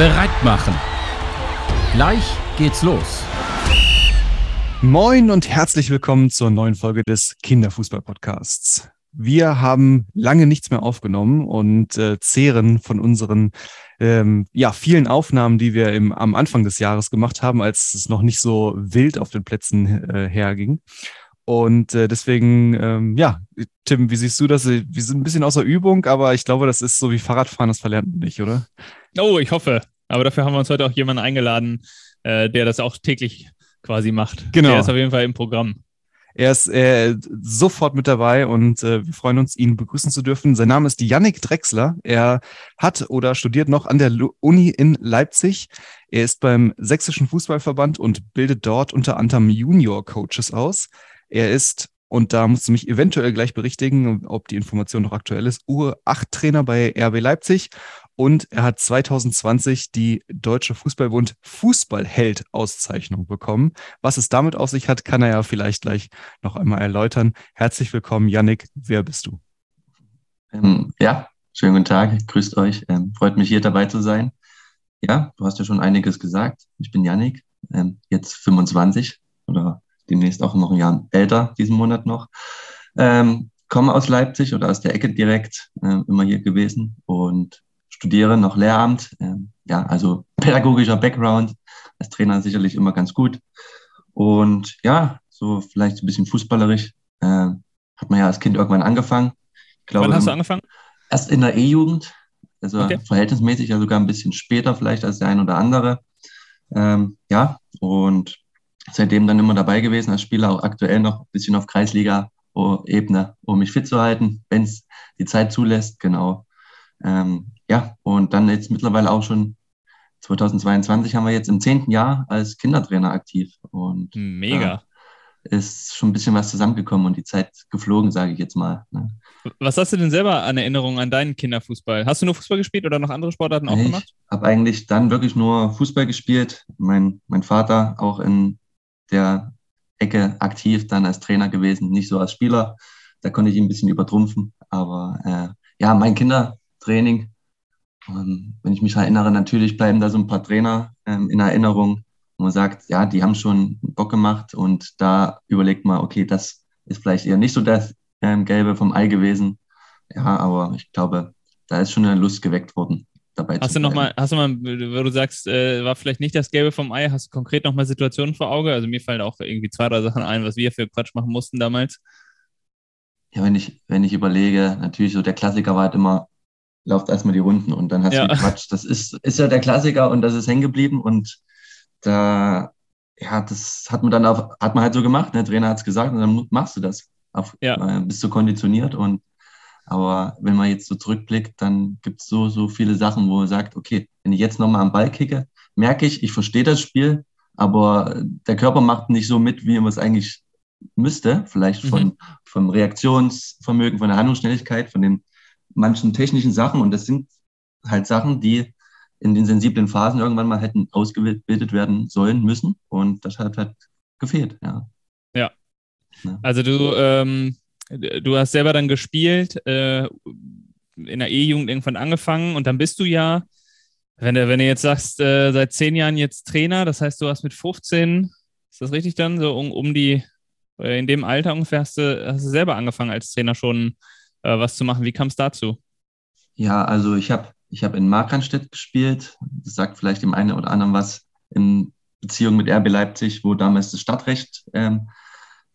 bereit machen. Gleich geht's los. Moin und herzlich willkommen zur neuen Folge des Kinderfußball-Podcasts. Wir haben lange nichts mehr aufgenommen und äh, zehren von unseren ähm, ja, vielen Aufnahmen, die wir im, am Anfang des Jahres gemacht haben, als es noch nicht so wild auf den Plätzen äh, herging. Und äh, deswegen, ähm, ja, Tim, wie siehst du das? Wir sind ein bisschen außer Übung, aber ich glaube, das ist so wie Fahrradfahren, das verlernt man nicht, oder? Oh, ich hoffe. Aber dafür haben wir uns heute auch jemanden eingeladen, äh, der das auch täglich quasi macht. Genau. Der ist auf jeden Fall im Programm. Er ist äh, sofort mit dabei und äh, wir freuen uns, ihn begrüßen zu dürfen. Sein Name ist Yannick Drexler. Er hat oder studiert noch an der Uni in Leipzig. Er ist beim Sächsischen Fußballverband und bildet dort unter anderem Junior-Coaches aus. Er ist, und da musst du mich eventuell gleich berichtigen, ob die Information noch aktuell ist, U8-Trainer bei RB Leipzig und er hat 2020 die Deutsche Fußballbund Fußballheld-Auszeichnung bekommen. Was es damit auf sich hat, kann er ja vielleicht gleich noch einmal erläutern. Herzlich willkommen, Yannick. Wer bist du? Ähm, ja, schönen guten Tag. Grüßt euch. Ähm, freut mich, hier dabei zu sein. Ja, du hast ja schon einiges gesagt. Ich bin Yannick, ähm, jetzt 25 oder demnächst auch noch ein Jahr älter, diesen Monat noch. Komme aus Leipzig oder aus der Ecke direkt, äh, immer hier gewesen und studiere noch Lehramt. Äh, ja, also pädagogischer Background. Als Trainer sicherlich immer ganz gut. Und ja, so vielleicht ein bisschen fußballerisch. Äh, hat man ja als Kind irgendwann angefangen. Glaube, Wann hast du angefangen? Erst in der E-Jugend. Also okay. verhältnismäßig, ja sogar ein bisschen später vielleicht als der ein oder andere. Ähm, ja, und seitdem dann immer dabei gewesen als Spieler, auch aktuell noch ein bisschen auf Kreisliga-Ebene, um mich fit zu halten, wenn es die Zeit zulässt, genau. Ähm, ja, und dann jetzt mittlerweile auch schon 2022 haben wir jetzt im zehnten Jahr als Kindertrainer aktiv. Und mega. Äh, ist schon ein bisschen was zusammengekommen und die Zeit geflogen, sage ich jetzt mal. Ne? Was hast du denn selber an Erinnerungen an deinen Kinderfußball? Hast du nur Fußball gespielt oder noch andere Sportarten auch ich gemacht? Ich habe eigentlich dann wirklich nur Fußball gespielt. Mein, mein Vater auch in der Ecke aktiv dann als Trainer gewesen, nicht so als Spieler. Da konnte ich ihn ein bisschen übertrumpfen. Aber äh, ja, mein Kindertraining ähm, wenn ich mich erinnere, natürlich bleiben da so ein paar Trainer ähm, in Erinnerung, wo man sagt, ja, die haben schon Bock gemacht und da überlegt man, okay, das ist vielleicht eher nicht so das ähm, Gelbe vom Ei gewesen. Ja, aber ich glaube, da ist schon eine Lust geweckt worden. Dabei hast du noch mal, hast du mal, wo du sagst, äh, war vielleicht nicht das Gelbe vom Ei, hast du konkret noch mal Situationen vor Auge? Also mir fallen auch irgendwie zwei, drei Sachen ein, was wir für Quatsch machen mussten damals. Ja, wenn ich, wenn ich überlege, natürlich so der Klassiker war halt immer, lauft erstmal die Runden und dann hast ja. du Quatsch. Das ist, ist ja der Klassiker und das ist hängen geblieben und da, ja, das hat man dann auf, hat man halt so gemacht. Der Trainer hat es gesagt und dann machst du das. Auf, ja. äh, bist du konditioniert und aber wenn man jetzt so zurückblickt, dann gibt es so, so viele Sachen, wo man sagt, okay, wenn ich jetzt nochmal am Ball kicke, merke ich, ich verstehe das Spiel, aber der Körper macht nicht so mit, wie man es eigentlich müsste. Vielleicht von, mhm. vom Reaktionsvermögen, von der Handlungsschnelligkeit, von dem manchen technischen Sachen und das sind halt Sachen, die in den sensiblen Phasen irgendwann mal hätten ausgebildet werden sollen müssen und das hat halt gefehlt, ja. Ja. ja. Also du, ähm, du hast selber dann gespielt, äh, in der E-Jugend irgendwann angefangen und dann bist du ja, wenn du, wenn du jetzt sagst, äh, seit zehn Jahren jetzt Trainer, das heißt, du hast mit 15, ist das richtig dann, so um, um die, äh, in dem Alter ungefähr hast du, hast du selber angefangen als Trainer schon äh, was zu machen. Wie kam es dazu? Ja, also ich habe ich hab in Markranstädt gespielt. Das sagt vielleicht dem einen oder anderen was in Beziehung mit RB Leipzig, wo damals das Stadtrecht ähm,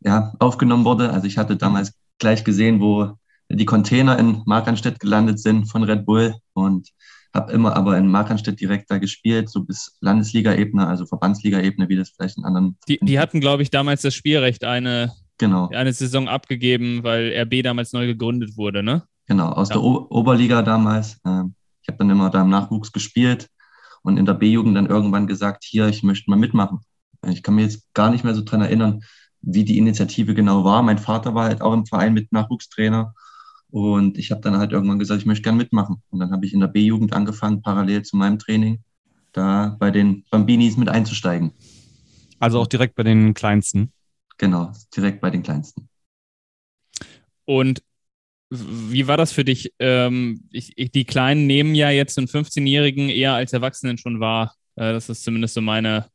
ja, aufgenommen wurde. Also ich hatte damals gleich gesehen, wo die Container in Markranstädt gelandet sind von Red Bull und habe immer aber in Markranstädt direkt da gespielt, so bis Landesliga-Ebene, also Verbandsliga-Ebene, wie das vielleicht in anderen. Die, die hatten, glaube ich, damals das Spielrecht eine genau. eine Saison abgegeben, weil RB damals neu gegründet wurde, ne? Genau, aus ja. der o Oberliga damals. Ähm, ich habe dann immer da im Nachwuchs gespielt und in der B-Jugend dann irgendwann gesagt, hier, ich möchte mal mitmachen. Ich kann mir jetzt gar nicht mehr so dran erinnern, wie die Initiative genau war. Mein Vater war halt auch im Verein mit Nachwuchstrainer und ich habe dann halt irgendwann gesagt, ich möchte gern mitmachen. Und dann habe ich in der B-Jugend angefangen, parallel zu meinem Training, da bei den Bambinis mit einzusteigen. Also auch direkt bei den Kleinsten? Genau, direkt bei den kleinsten. Und wie war das für dich? Ähm, ich, ich, die Kleinen nehmen ja jetzt einen 15-Jährigen eher als Erwachsenen schon wahr. Äh, das ist zumindest so meine,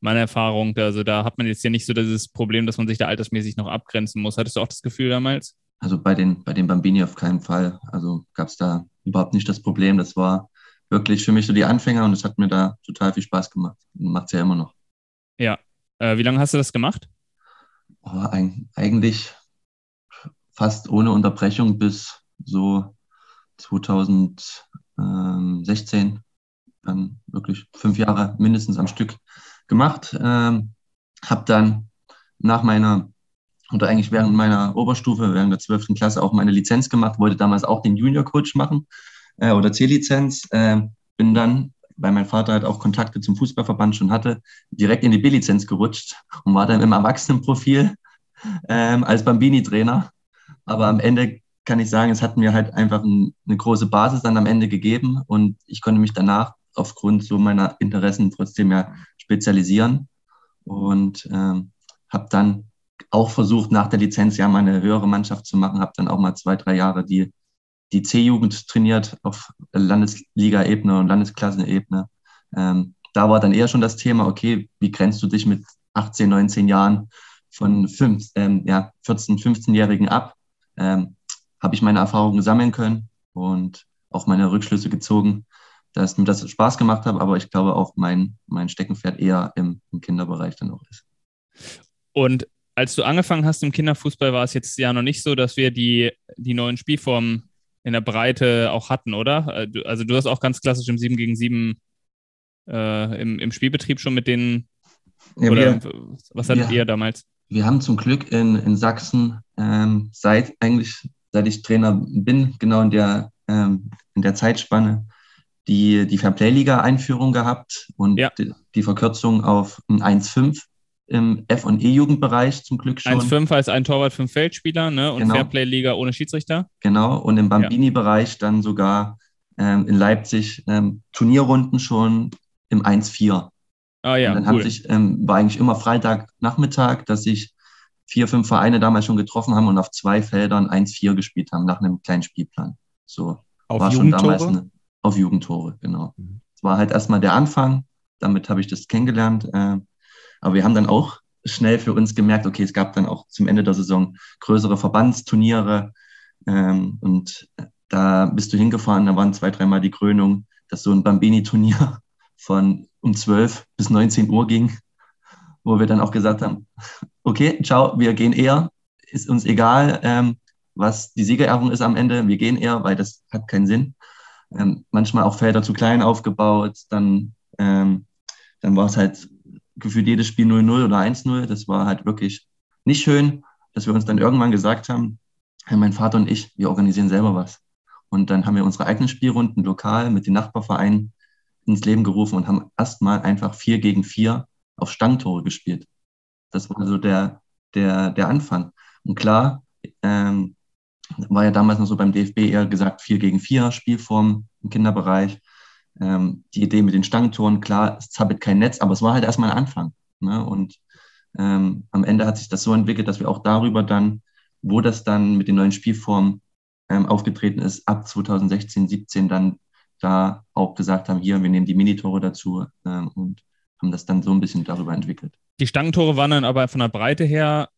meine Erfahrung. Also da hat man jetzt ja nicht so dieses Problem, dass man sich da altersmäßig noch abgrenzen muss. Hattest du auch das Gefühl damals? Also bei den, bei den Bambini auf keinen Fall. Also gab es da überhaupt nicht das Problem. Das war wirklich für mich so die Anfänger und es hat mir da total viel Spaß gemacht. Macht es ja immer noch. Ja. Äh, wie lange hast du das gemacht? Eigentlich fast ohne Unterbrechung bis so 2016 dann wirklich fünf Jahre mindestens am Stück gemacht. Ähm, habe dann nach meiner oder eigentlich während meiner Oberstufe, während der 12. Klasse auch meine Lizenz gemacht, wollte damals auch den Junior Coach machen äh, oder C-Lizenz. Äh, bin dann, weil mein Vater halt auch Kontakte zum Fußballverband schon hatte, direkt in die B-Lizenz gerutscht und war dann im Erwachsenenprofil ähm, als Bambini-Trainer. Aber am Ende kann ich sagen, es hat mir halt einfach ein, eine große Basis dann am Ende gegeben und ich konnte mich danach aufgrund so meiner Interessen trotzdem ja spezialisieren und ähm, habe dann auch versucht, nach der Lizenz ja mal eine höhere Mannschaft zu machen, habe dann auch mal zwei, drei Jahre die, die C-Jugend trainiert auf Landesliga-Ebene und Landesklassenebene. Ähm, da war dann eher schon das Thema, okay, wie grenzt du dich mit 18, 19 Jahren von fünf, ähm, ja, 14, 15-Jährigen ab? Ähm, habe ich meine Erfahrungen sammeln können und auch meine Rückschlüsse gezogen, dass mir das Spaß gemacht hat, aber ich glaube auch mein, mein Steckenpferd eher im, im Kinderbereich dann auch ist. Und als du angefangen hast im Kinderfußball, war es jetzt ja noch nicht so, dass wir die, die neuen Spielformen in der Breite auch hatten, oder? Äh, also du hast auch ganz klassisch im 7 gegen 7 äh, im, im Spielbetrieb schon mit denen. Ja, oder wir, was hattet ihr damals? Wir haben zum Glück in, in Sachsen ähm, seit eigentlich, seit ich Trainer bin, genau in der, ähm, in der Zeitspanne, die, die Fairplay-Liga-Einführung gehabt und ja. die, die, Verkürzung auf ein 1,5 im F- und E-Jugendbereich zum Glück schon. 1,5 als ein Torwart, fünf Feldspieler ne? und genau. Fairplay-Liga ohne Schiedsrichter. Genau, und im Bambini-Bereich dann sogar ähm, in Leipzig ähm, Turnierrunden schon im 1,4. Ah ja, und dann cool. sich, ähm, war eigentlich immer Freitagnachmittag, dass sich vier, fünf Vereine damals schon getroffen haben und auf zwei Feldern 1-4 gespielt haben, nach einem kleinen Spielplan. So auf war schon damals eine, auf Jugendtore, genau. Mhm. Das war halt erstmal der Anfang, damit habe ich das kennengelernt. Äh, aber wir haben dann auch schnell für uns gemerkt, okay, es gab dann auch zum Ende der Saison größere Verbandsturniere. Ähm, und da bist du hingefahren, da waren zwei, dreimal die Krönung, dass so ein Bambini-Turnier von um 12 bis 19 Uhr ging, wo wir dann auch gesagt haben, okay, ciao, wir gehen eher, ist uns egal, ähm, was die Siegerehrung ist am Ende, wir gehen eher, weil das hat keinen Sinn. Ähm, manchmal auch Felder zu klein aufgebaut, dann, ähm, dann war es halt gefühlt jedes Spiel 0-0 oder 1-0. Das war halt wirklich nicht schön, dass wir uns dann irgendwann gesagt haben, mein Vater und ich, wir organisieren selber was. Und dann haben wir unsere eigenen Spielrunden lokal mit den Nachbarvereinen ins Leben gerufen und haben erstmal einfach vier gegen vier auf Stangtore gespielt. Das war so der, der, der Anfang. Und klar, ähm, war ja damals noch so beim DFB eher gesagt, vier gegen vier Spielform im Kinderbereich ähm, die Idee mit den Stangentoren, klar, es zappelt kein Netz, aber es war halt erstmal ein Anfang. Ne? Und ähm, am Ende hat sich das so entwickelt, dass wir auch darüber dann, wo das dann mit den neuen Spielformen ähm, aufgetreten ist, ab 2016, 17 dann da auch gesagt haben, hier, wir nehmen die Minitore dazu ähm, und haben das dann so ein bisschen darüber entwickelt. Die Stangentore waren dann aber von der Breite her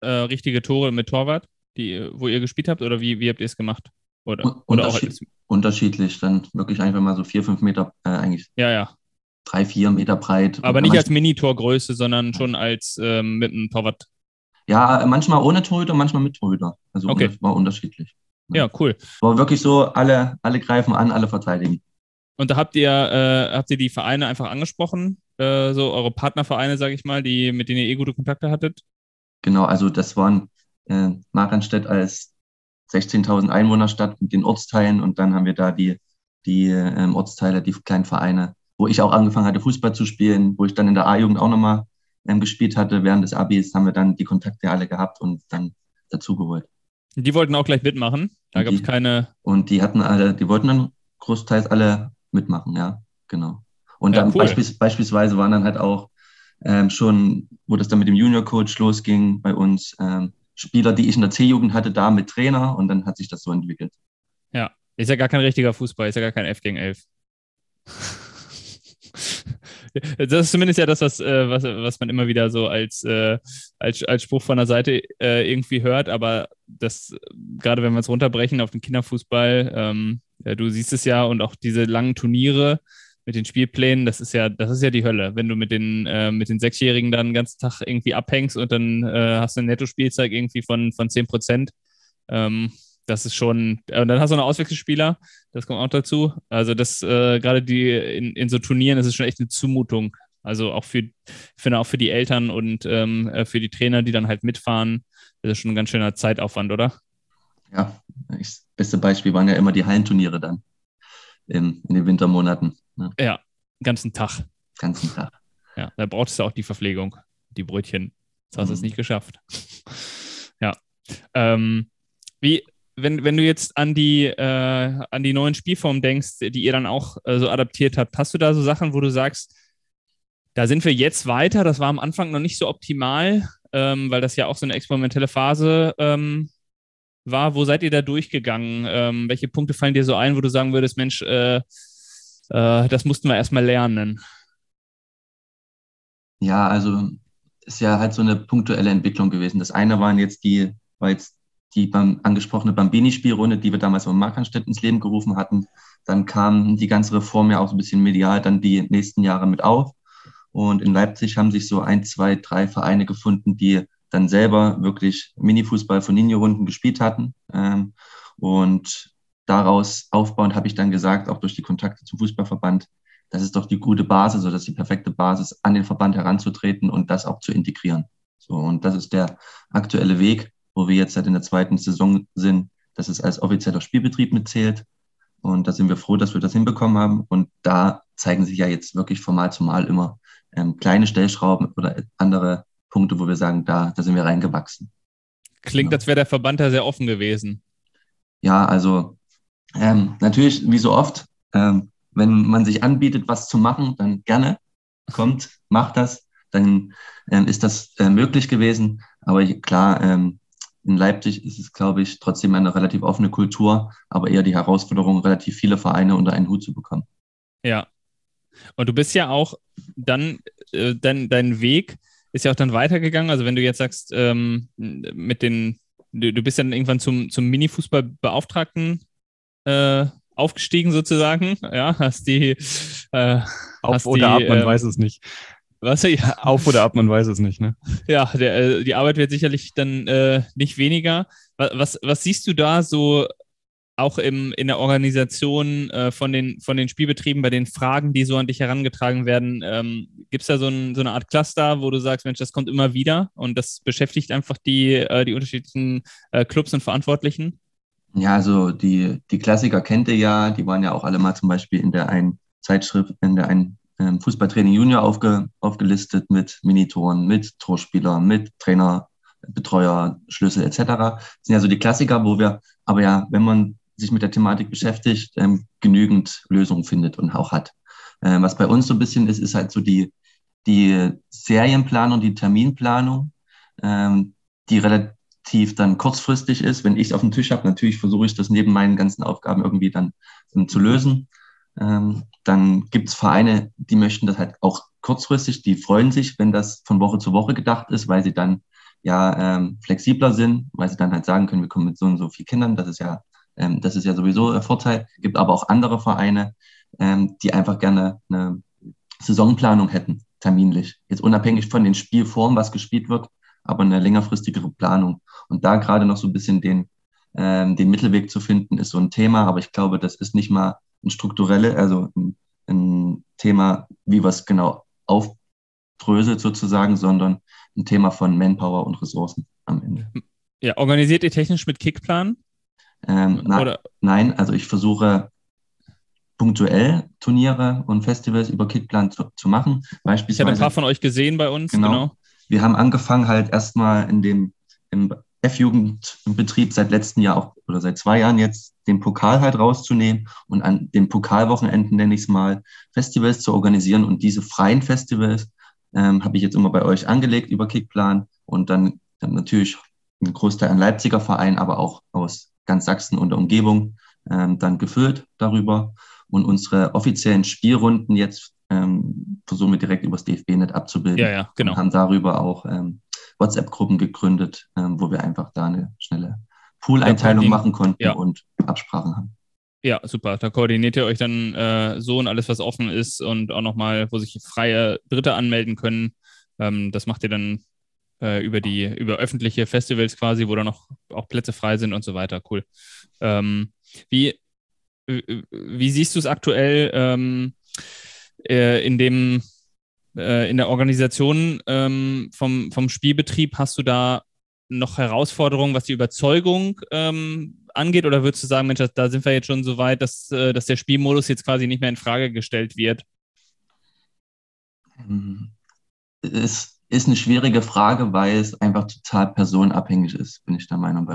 äh, richtige Tore mit Torwart, die, wo ihr gespielt habt, oder wie, wie habt ihr es gemacht? Oder, oder auch als unterschiedlich, dann wirklich einfach mal so vier, fünf Meter, äh, eigentlich. Ja, ja. Drei, vier Meter breit. Aber nicht als Mini-Torgröße, sondern schon als ähm, mit einem Torwart. Ja, manchmal ohne Torhüter, manchmal mit Torhüter. Also okay. war unterschiedlich. Ja, cool. War wirklich so, alle, alle greifen an, alle verteidigen. Und da habt ihr, äh, habt ihr die Vereine einfach angesprochen, äh, so eure Partnervereine, sage ich mal, die, mit denen ihr eh gute Kontakte hattet? Genau, also das waren äh, Maranstedt als 16.000 Einwohnerstadt mit den Ortsteilen und dann haben wir da die, die ähm, Ortsteile, die kleinen Vereine, wo ich auch angefangen hatte, Fußball zu spielen, wo ich dann in der A-Jugend auch nochmal ähm, gespielt hatte. Während des Abis haben wir dann die Kontakte alle gehabt und dann dazugeholt. Die wollten auch gleich mitmachen. Da gab es keine. Und die hatten alle, die wollten dann großteils alle mitmachen, ja, genau. Und ja, dann cool. beispiels, beispielsweise waren dann halt auch ähm, schon, wo das dann mit dem Junior-Coach losging bei uns, ähm, Spieler, die ich in der C-Jugend hatte, da mit Trainer und dann hat sich das so entwickelt. Ja, ist ja gar kein richtiger Fußball, ist ja gar kein F gegen 11. das ist zumindest ja das, was, äh, was, was man immer wieder so als, äh, als, als Spruch von der Seite äh, irgendwie hört. Aber das, gerade wenn wir es runterbrechen auf den Kinderfußball, ähm, ja, du siehst es ja und auch diese langen Turniere mit den Spielplänen, das ist ja, das ist ja die Hölle. Wenn du mit den, äh, mit den Sechsjährigen dann den ganzen Tag irgendwie abhängst und dann äh, hast du eine Nettospielzeit irgendwie von, von 10 Prozent. Ähm, das ist schon, und dann hast du noch Auswechselspieler, das kommt auch dazu. Also das, äh, gerade die in, in so Turnieren ist es schon echt eine Zumutung. Also auch für, finde auch für die Eltern und ähm, äh, für die Trainer, die dann halt mitfahren, das ist schon ein ganz schöner Zeitaufwand, oder? Ja, das beste Beispiel waren ja immer die Hallenturniere dann in, in den Wintermonaten. Ne? Ja, ganzen Tag. Ganzen Tag. Ja, da brauchst du auch die Verpflegung, die Brötchen. Das hast du mhm. es nicht geschafft. ja. Ähm, wie, wenn, wenn du jetzt an die, äh, an die neuen Spielformen denkst, die ihr dann auch äh, so adaptiert habt, hast du da so Sachen, wo du sagst, da sind wir jetzt weiter, das war am Anfang noch nicht so optimal, ähm, weil das ja auch so eine experimentelle Phase ähm, war. Wo seid ihr da durchgegangen? Ähm, welche Punkte fallen dir so ein, wo du sagen würdest, Mensch, äh, äh, das mussten wir erstmal lernen? Ja, also ist ja halt so eine punktuelle Entwicklung gewesen. Das eine waren jetzt die, war jetzt die beim, angesprochene Bambini-Spielrunde, die wir damals im Markranstädt ins Leben gerufen hatten. Dann kam die ganze Reform ja auch so ein bisschen medial dann die nächsten Jahre mit auf. Und in Leipzig haben sich so ein, zwei, drei Vereine gefunden, die dann selber wirklich Mini-Fußball von Linie-Runden gespielt hatten. Ähm, und daraus aufbauend habe ich dann gesagt, auch durch die Kontakte zum Fußballverband, das ist doch die gute Basis oder das ist die perfekte Basis, an den Verband heranzutreten und das auch zu integrieren. So, und das ist der aktuelle Weg wo wir jetzt halt in der zweiten Saison sind, dass es als offizieller Spielbetrieb mitzählt. Und da sind wir froh, dass wir das hinbekommen haben. Und da zeigen sich ja jetzt wirklich von Mal zu Mal immer ähm, kleine Stellschrauben oder andere Punkte, wo wir sagen, da, da sind wir reingewachsen. Klingt, ja. als wäre der Verband da sehr offen gewesen. Ja, also ähm, natürlich, wie so oft, ähm, wenn man sich anbietet, was zu machen, dann gerne kommt, macht das, dann ähm, ist das äh, möglich gewesen. Aber klar, ähm, in Leipzig ist es, glaube ich, trotzdem eine relativ offene Kultur, aber eher die Herausforderung, relativ viele Vereine unter einen Hut zu bekommen. Ja. Und du bist ja auch dann, äh, dein, dein Weg ist ja auch dann weitergegangen. Also wenn du jetzt sagst, ähm, mit den, du, du bist dann irgendwann zum, zum Mini-Fußballbeauftragten äh, aufgestiegen sozusagen. Ja, hast die äh, Auf hast oder die, ab, man äh, weiß es nicht. Was? Ja. Auf oder ab, man weiß es nicht, ne? Ja, der, äh, die Arbeit wird sicherlich dann äh, nicht weniger. Was, was, was, siehst du da so auch im, in der Organisation äh, von, den, von den Spielbetrieben, bei den Fragen, die so an dich herangetragen werden? Ähm, Gibt es da so, ein, so, eine Art Cluster, wo du sagst, Mensch, das kommt immer wieder und das beschäftigt einfach die, äh, die unterschiedlichen äh, Clubs und Verantwortlichen? Ja, also die, die Klassiker kennt ihr ja, die waren ja auch alle mal zum Beispiel in der einen Zeitschrift, in der einen ähm, Fußballtraining Junior aufge, aufgelistet mit Minitoren, mit Torspieler, mit Trainer, Betreuer, Schlüssel etc. Das sind ja so die Klassiker, wo wir aber ja, wenn man sich mit der Thematik beschäftigt, ähm, genügend Lösungen findet und auch hat. Ähm, was bei uns so ein bisschen ist, ist halt so die, die Serienplanung, die Terminplanung, ähm, die relativ dann kurzfristig ist. Wenn ich es auf dem Tisch habe, natürlich versuche ich das neben meinen ganzen Aufgaben irgendwie dann zu lösen. Ähm, dann gibt es Vereine, die möchten das halt auch kurzfristig, die freuen sich, wenn das von Woche zu Woche gedacht ist, weil sie dann ja ähm, flexibler sind, weil sie dann halt sagen können, wir kommen mit so und so vielen Kindern, das ist ja, ähm, das ist ja sowieso ein Vorteil. Gibt aber auch andere Vereine, ähm, die einfach gerne eine Saisonplanung hätten, terminlich. Jetzt unabhängig von den Spielformen, was gespielt wird, aber eine längerfristigere Planung. Und da gerade noch so ein bisschen den, ähm, den Mittelweg zu finden, ist so ein Thema, aber ich glaube, das ist nicht mal ein strukturelle, also ein, ein Thema, wie was genau aufdröselt sozusagen, sondern ein Thema von Manpower und Ressourcen am Ende. Ja, organisiert ihr technisch mit Kickplan? Ähm, na, nein, also ich versuche punktuell Turniere und Festivals über Kickplan zu, zu machen. Beispielsweise, ich habe ein paar von euch gesehen bei uns. Genau. genau. Wir haben angefangen halt erstmal in dem im F-Jugendbetrieb seit letztem Jahr auch oder seit zwei Jahren jetzt den Pokal halt rauszunehmen und an den Pokalwochenenden, nenne ich es mal, Festivals zu organisieren. Und diese freien Festivals ähm, habe ich jetzt immer bei euch angelegt über Kickplan und dann, dann natürlich ein Großteil an Leipziger Verein, aber auch aus ganz Sachsen und der Umgebung ähm, dann gefüllt darüber. Und unsere offiziellen Spielrunden jetzt ähm, versuchen wir direkt übers DFB-Net abzubilden. Ja, ja, genau. Und haben darüber auch ähm, WhatsApp-Gruppen gegründet, ähm, wo wir einfach da eine schnelle Pool-Einteilung machen konnten ja. und Absprachen haben. Ja, super. Da koordiniert ihr euch dann äh, so und alles, was offen ist und auch nochmal, wo sich freie Dritte anmelden können. Ähm, das macht ihr dann äh, über die, über öffentliche Festivals quasi, wo dann noch auch Plätze frei sind und so weiter. Cool. Ähm, wie, wie siehst du es aktuell ähm, äh, in dem äh, in der Organisation ähm, vom, vom Spielbetrieb? Hast du da noch Herausforderungen, was die Überzeugung ähm, angeht? Oder würdest du sagen, Mensch, da sind wir jetzt schon so weit, dass, äh, dass der Spielmodus jetzt quasi nicht mehr in Frage gestellt wird? Es ist eine schwierige Frage, weil es einfach total personenabhängig ist, bin ich der Meinung.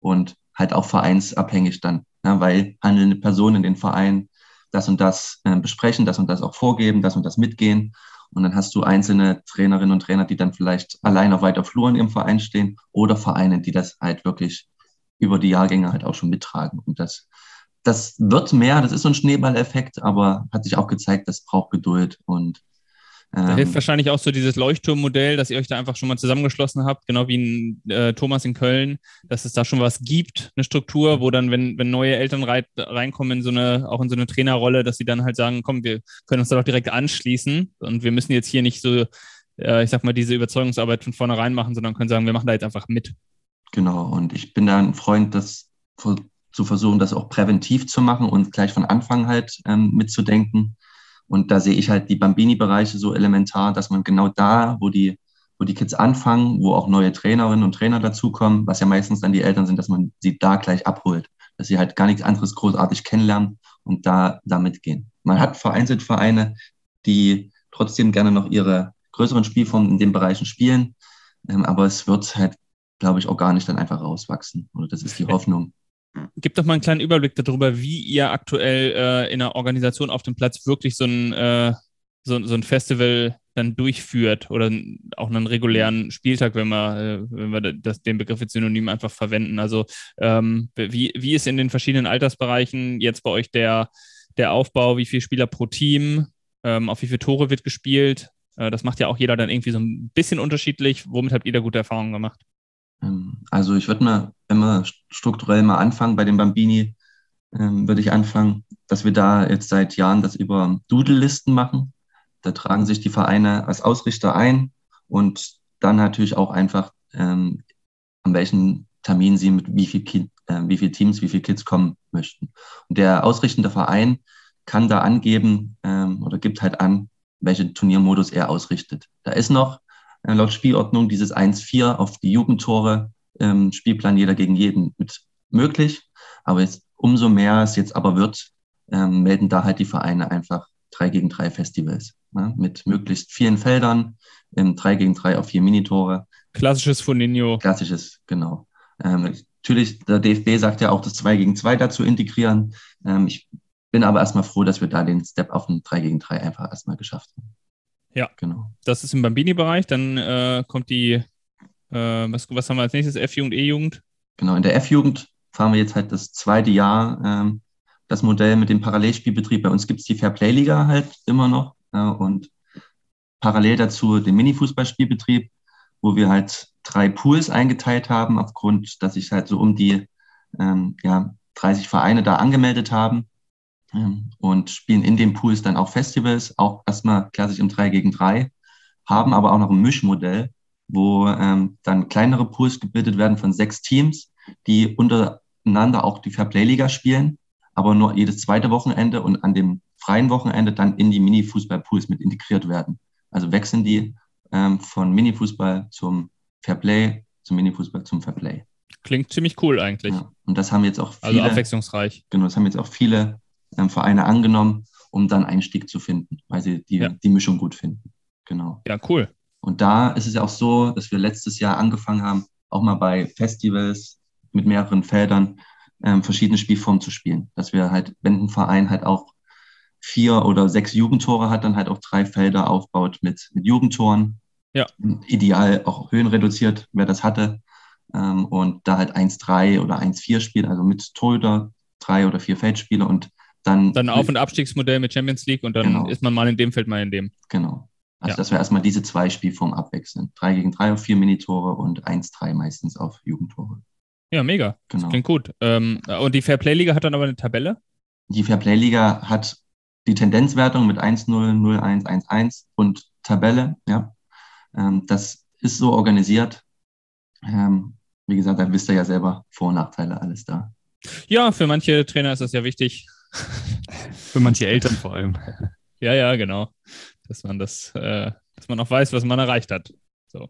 Und halt auch vereinsabhängig dann, ja, weil handelnde Personen in den Vereinen das und das äh, besprechen, das und das auch vorgeben, das und das mitgehen. Und dann hast du einzelne Trainerinnen und Trainer, die dann vielleicht allein auf weiter Flur in ihrem Verein stehen oder Vereine, die das halt wirklich über die Jahrgänge halt auch schon mittragen. Und das, das wird mehr, das ist so ein Schneeballeffekt, aber hat sich auch gezeigt, das braucht Geduld und da hilft ähm, wahrscheinlich auch so dieses Leuchtturmmodell, dass ihr euch da einfach schon mal zusammengeschlossen habt, genau wie in, äh, Thomas in Köln, dass es da schon was gibt, eine Struktur, wo dann, wenn, wenn neue Eltern rei reinkommen in so eine, auch in so eine Trainerrolle, dass sie dann halt sagen, komm, wir können uns da doch direkt anschließen und wir müssen jetzt hier nicht so, äh, ich sag mal, diese Überzeugungsarbeit von vornherein machen, sondern können sagen, wir machen da jetzt einfach mit. Genau, und ich bin da ein Freund, das zu versuchen, das auch präventiv zu machen und gleich von Anfang halt ähm, mitzudenken und da sehe ich halt die Bambini-Bereiche so elementar, dass man genau da, wo die, wo die Kids anfangen, wo auch neue Trainerinnen und Trainer dazukommen, was ja meistens dann die Eltern sind, dass man sie da gleich abholt, dass sie halt gar nichts anderes großartig kennenlernen und da, da mitgehen. Man hat vereinzelt Vereine, die trotzdem gerne noch ihre größeren Spielformen in den Bereichen spielen, ähm, aber es wird halt, glaube ich, organisch dann einfach rauswachsen. Oder das ist die Hoffnung. Gib doch mal einen kleinen Überblick darüber, wie ihr aktuell äh, in der Organisation auf dem Platz wirklich so ein, äh, so, so, ein Festival dann durchführt oder auch einen regulären Spieltag, wenn wir, äh, wenn wir das, den Begriff jetzt synonym einfach verwenden. Also ähm, wie, wie ist in den verschiedenen Altersbereichen jetzt bei euch der, der Aufbau, wie viele Spieler pro Team, ähm, auf wie viele Tore wird gespielt? Äh, das macht ja auch jeder dann irgendwie so ein bisschen unterschiedlich. Womit habt ihr da gute Erfahrungen gemacht? Ähm, also ich würde mal, wenn wir strukturell mal anfangen bei den Bambini, ähm, würde ich anfangen, dass wir da jetzt seit Jahren das über Doodle-Listen machen. Da tragen sich die Vereine als Ausrichter ein und dann natürlich auch einfach, ähm, an welchen Termin sie mit wie viel, kind, äh, wie viel Teams, wie viele Kids kommen möchten. Und der ausrichtende Verein kann da angeben ähm, oder gibt halt an, welchen Turniermodus er ausrichtet. Da ist noch äh, laut Spielordnung dieses 1-4 auf die Jugendtore ähm, Spielplan jeder gegen jeden mit möglich. Aber jetzt umso mehr es jetzt aber wird, ähm, melden da halt die Vereine einfach 3 gegen 3 Festivals ne? mit möglichst vielen Feldern, ähm, 3 gegen 3 auf vier Minitore. Klassisches Foninho. Klassisches, genau. Ähm, natürlich, der DFB sagt ja auch, das 2 gegen 2 dazu integrieren. Ähm, ich bin aber erstmal froh, dass wir da den Step auf ein 3 gegen 3 einfach erstmal geschafft haben. Ja, genau. Das ist im Bambini-Bereich. Dann äh, kommt die, äh, was, was haben wir als nächstes? F-Jugend, E-Jugend? Genau, in der F-Jugend fahren wir jetzt halt das zweite Jahr ähm, das Modell mit dem Parallelspielbetrieb. Bei uns gibt es die Fairplay-Liga halt immer noch äh, und parallel dazu den Mini-Fußballspielbetrieb, wo wir halt drei Pools eingeteilt haben, aufgrund, dass sich halt so um die ähm, ja, 30 Vereine da angemeldet haben und spielen in den Pools dann auch Festivals, auch erstmal klassisch im 3 gegen 3, haben aber auch noch ein Mischmodell, wo ähm, dann kleinere Pools gebildet werden von sechs Teams, die untereinander auch die Fairplay-Liga spielen, aber nur jedes zweite Wochenende und an dem freien Wochenende dann in die Mini-Fußball-Pools mit integriert werden. Also wechseln die ähm, von Mini-Fußball zum Fairplay, zum Mini-Fußball zum Fairplay. Klingt ziemlich cool eigentlich. Ja, und das haben jetzt auch also viele. Also abwechslungsreich. Genau, das haben jetzt auch viele ähm, Vereine angenommen, um dann Einstieg zu finden, weil sie die, ja. die Mischung gut finden. Genau. Ja, cool. Und da ist es ja auch so, dass wir letztes Jahr angefangen haben, auch mal bei Festivals mit mehreren Feldern ähm, verschiedene Spielformen zu spielen. Dass wir halt, wenn ein Verein halt auch vier oder sechs Jugendtore hat, dann halt auch drei Felder aufbaut mit, mit Jugendtoren. Ja. Ideal auch höhenreduziert, wer das hatte. ähm, und da halt 1-3 oder 1-4 spielt, also mit Torhüter, drei oder vier Feldspieler und dann. Dann Auf- und Abstiegsmodell mit Champions League und dann genau. ist man mal in dem Feld, mal in dem. Genau. Also, ja. dass wir erstmal diese zwei Spielformen abwechseln. Drei gegen drei auf vier Minitore und 1-3 meistens auf Jugendtore. Ja, mega. Genau. Das klingt gut. Ähm, und die Fairplay-Liga hat dann aber eine Tabelle? Die Fairplay-Liga hat die Tendenzwertung mit 1-0, 0-1, 1-1 und Tabelle. Ja. Ähm, das ist so organisiert. Ähm, wie gesagt, da wisst ihr ja selber Vor- und Nachteile alles da. Ja, für manche Trainer ist das ja wichtig. Für manche Eltern vor allem. Ja, ja, genau. Dass man das, äh, dass man auch weiß, was man erreicht hat. So.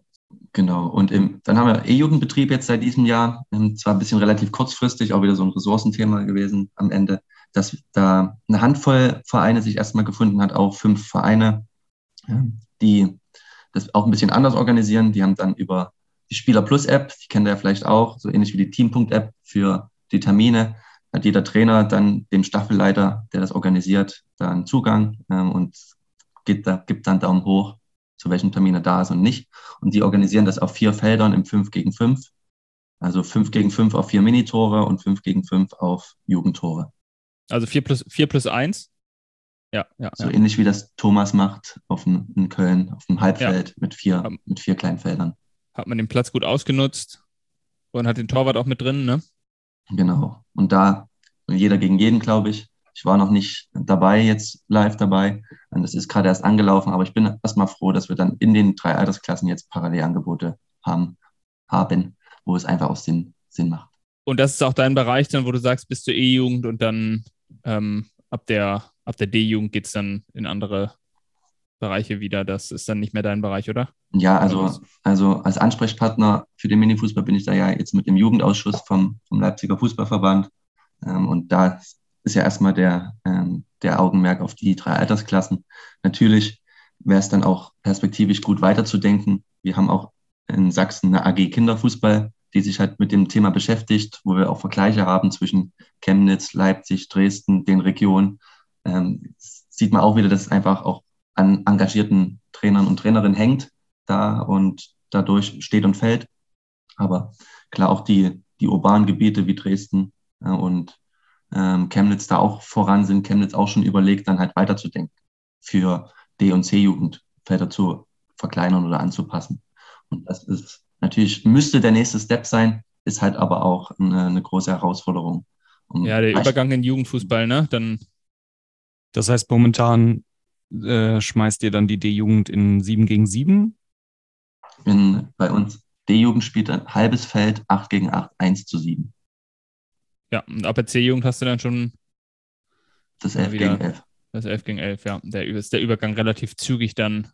Genau. Und im, dann haben wir E-Jugendbetrieb jetzt seit diesem Jahr. Ähm, zwar ein bisschen relativ kurzfristig, auch wieder so ein Ressourcenthema gewesen am Ende, dass da eine Handvoll Vereine sich erstmal gefunden hat, auch fünf Vereine, die das auch ein bisschen anders organisieren. Die haben dann über die Spieler Plus App, die kennt ihr ja vielleicht auch, so ähnlich wie die Teampunkt App für die Termine, hat jeder Trainer dann dem Staffelleiter, der das organisiert, dann Zugang ähm, und gibt, da, gibt dann Daumen hoch, zu welchem Termin er da ist und nicht. Und die organisieren das auf vier Feldern im 5 gegen 5. Also 5 gegen 5 auf vier Minitore und 5 gegen 5 auf Jugendtore. Also 4 plus, 4 plus 1? Ja, ja. So ja. ähnlich wie das Thomas macht auf dem, in Köln, auf dem Halbfeld ja. mit, vier, mit vier kleinen Feldern. Hat man den Platz gut ausgenutzt und hat den Torwart auch mit drin, ne? Genau. Und da jeder gegen jeden, glaube ich. Ich war noch nicht dabei, jetzt live dabei. Und das ist gerade erst angelaufen, aber ich bin erstmal froh, dass wir dann in den drei Altersklassen jetzt Parallelangebote haben, haben, wo es einfach auch Sinn, Sinn macht. Und das ist auch dein Bereich dann, wo du sagst, bist du E-Jugend und dann ähm, ab der, ab der D-Jugend geht es dann in andere Bereiche wieder. Das ist dann nicht mehr dein Bereich, oder? Ja, also, also als Ansprechpartner für den Minifußball bin ich da ja jetzt mit dem Jugendausschuss vom, vom Leipziger Fußballverband. Ähm, und da ist ja erstmal der, ähm, der Augenmerk auf die drei Altersklassen. Natürlich wäre es dann auch perspektivisch gut weiterzudenken. Wir haben auch in Sachsen eine AG Kinderfußball, die sich halt mit dem Thema beschäftigt, wo wir auch Vergleiche haben zwischen Chemnitz, Leipzig, Dresden, den Regionen. Ähm, sieht man auch wieder, dass es einfach auch an engagierten Trainern und Trainerinnen hängt da und dadurch steht und fällt. Aber klar, auch die, die urbanen Gebiete wie Dresden und ähm, Chemnitz da auch voran sind, Chemnitz auch schon überlegt, dann halt weiterzudenken für D- und C-Jugend, Felder zu verkleinern oder anzupassen. Und das ist natürlich, müsste der nächste Step sein, ist halt aber auch eine, eine große Herausforderung. Um ja, der Übergang in Jugendfußball, ne? Dann das heißt, momentan äh, schmeißt ihr dann die D-Jugend in 7 gegen 7? In, bei uns D-Jugend spielt ein halbes Feld, 8 gegen 8, 1 zu 7. Ja, und ab der C-Jugend hast du dann schon das 11 gegen 11. Das 11 gegen 11, ja. Der ist der Übergang relativ zügig dann.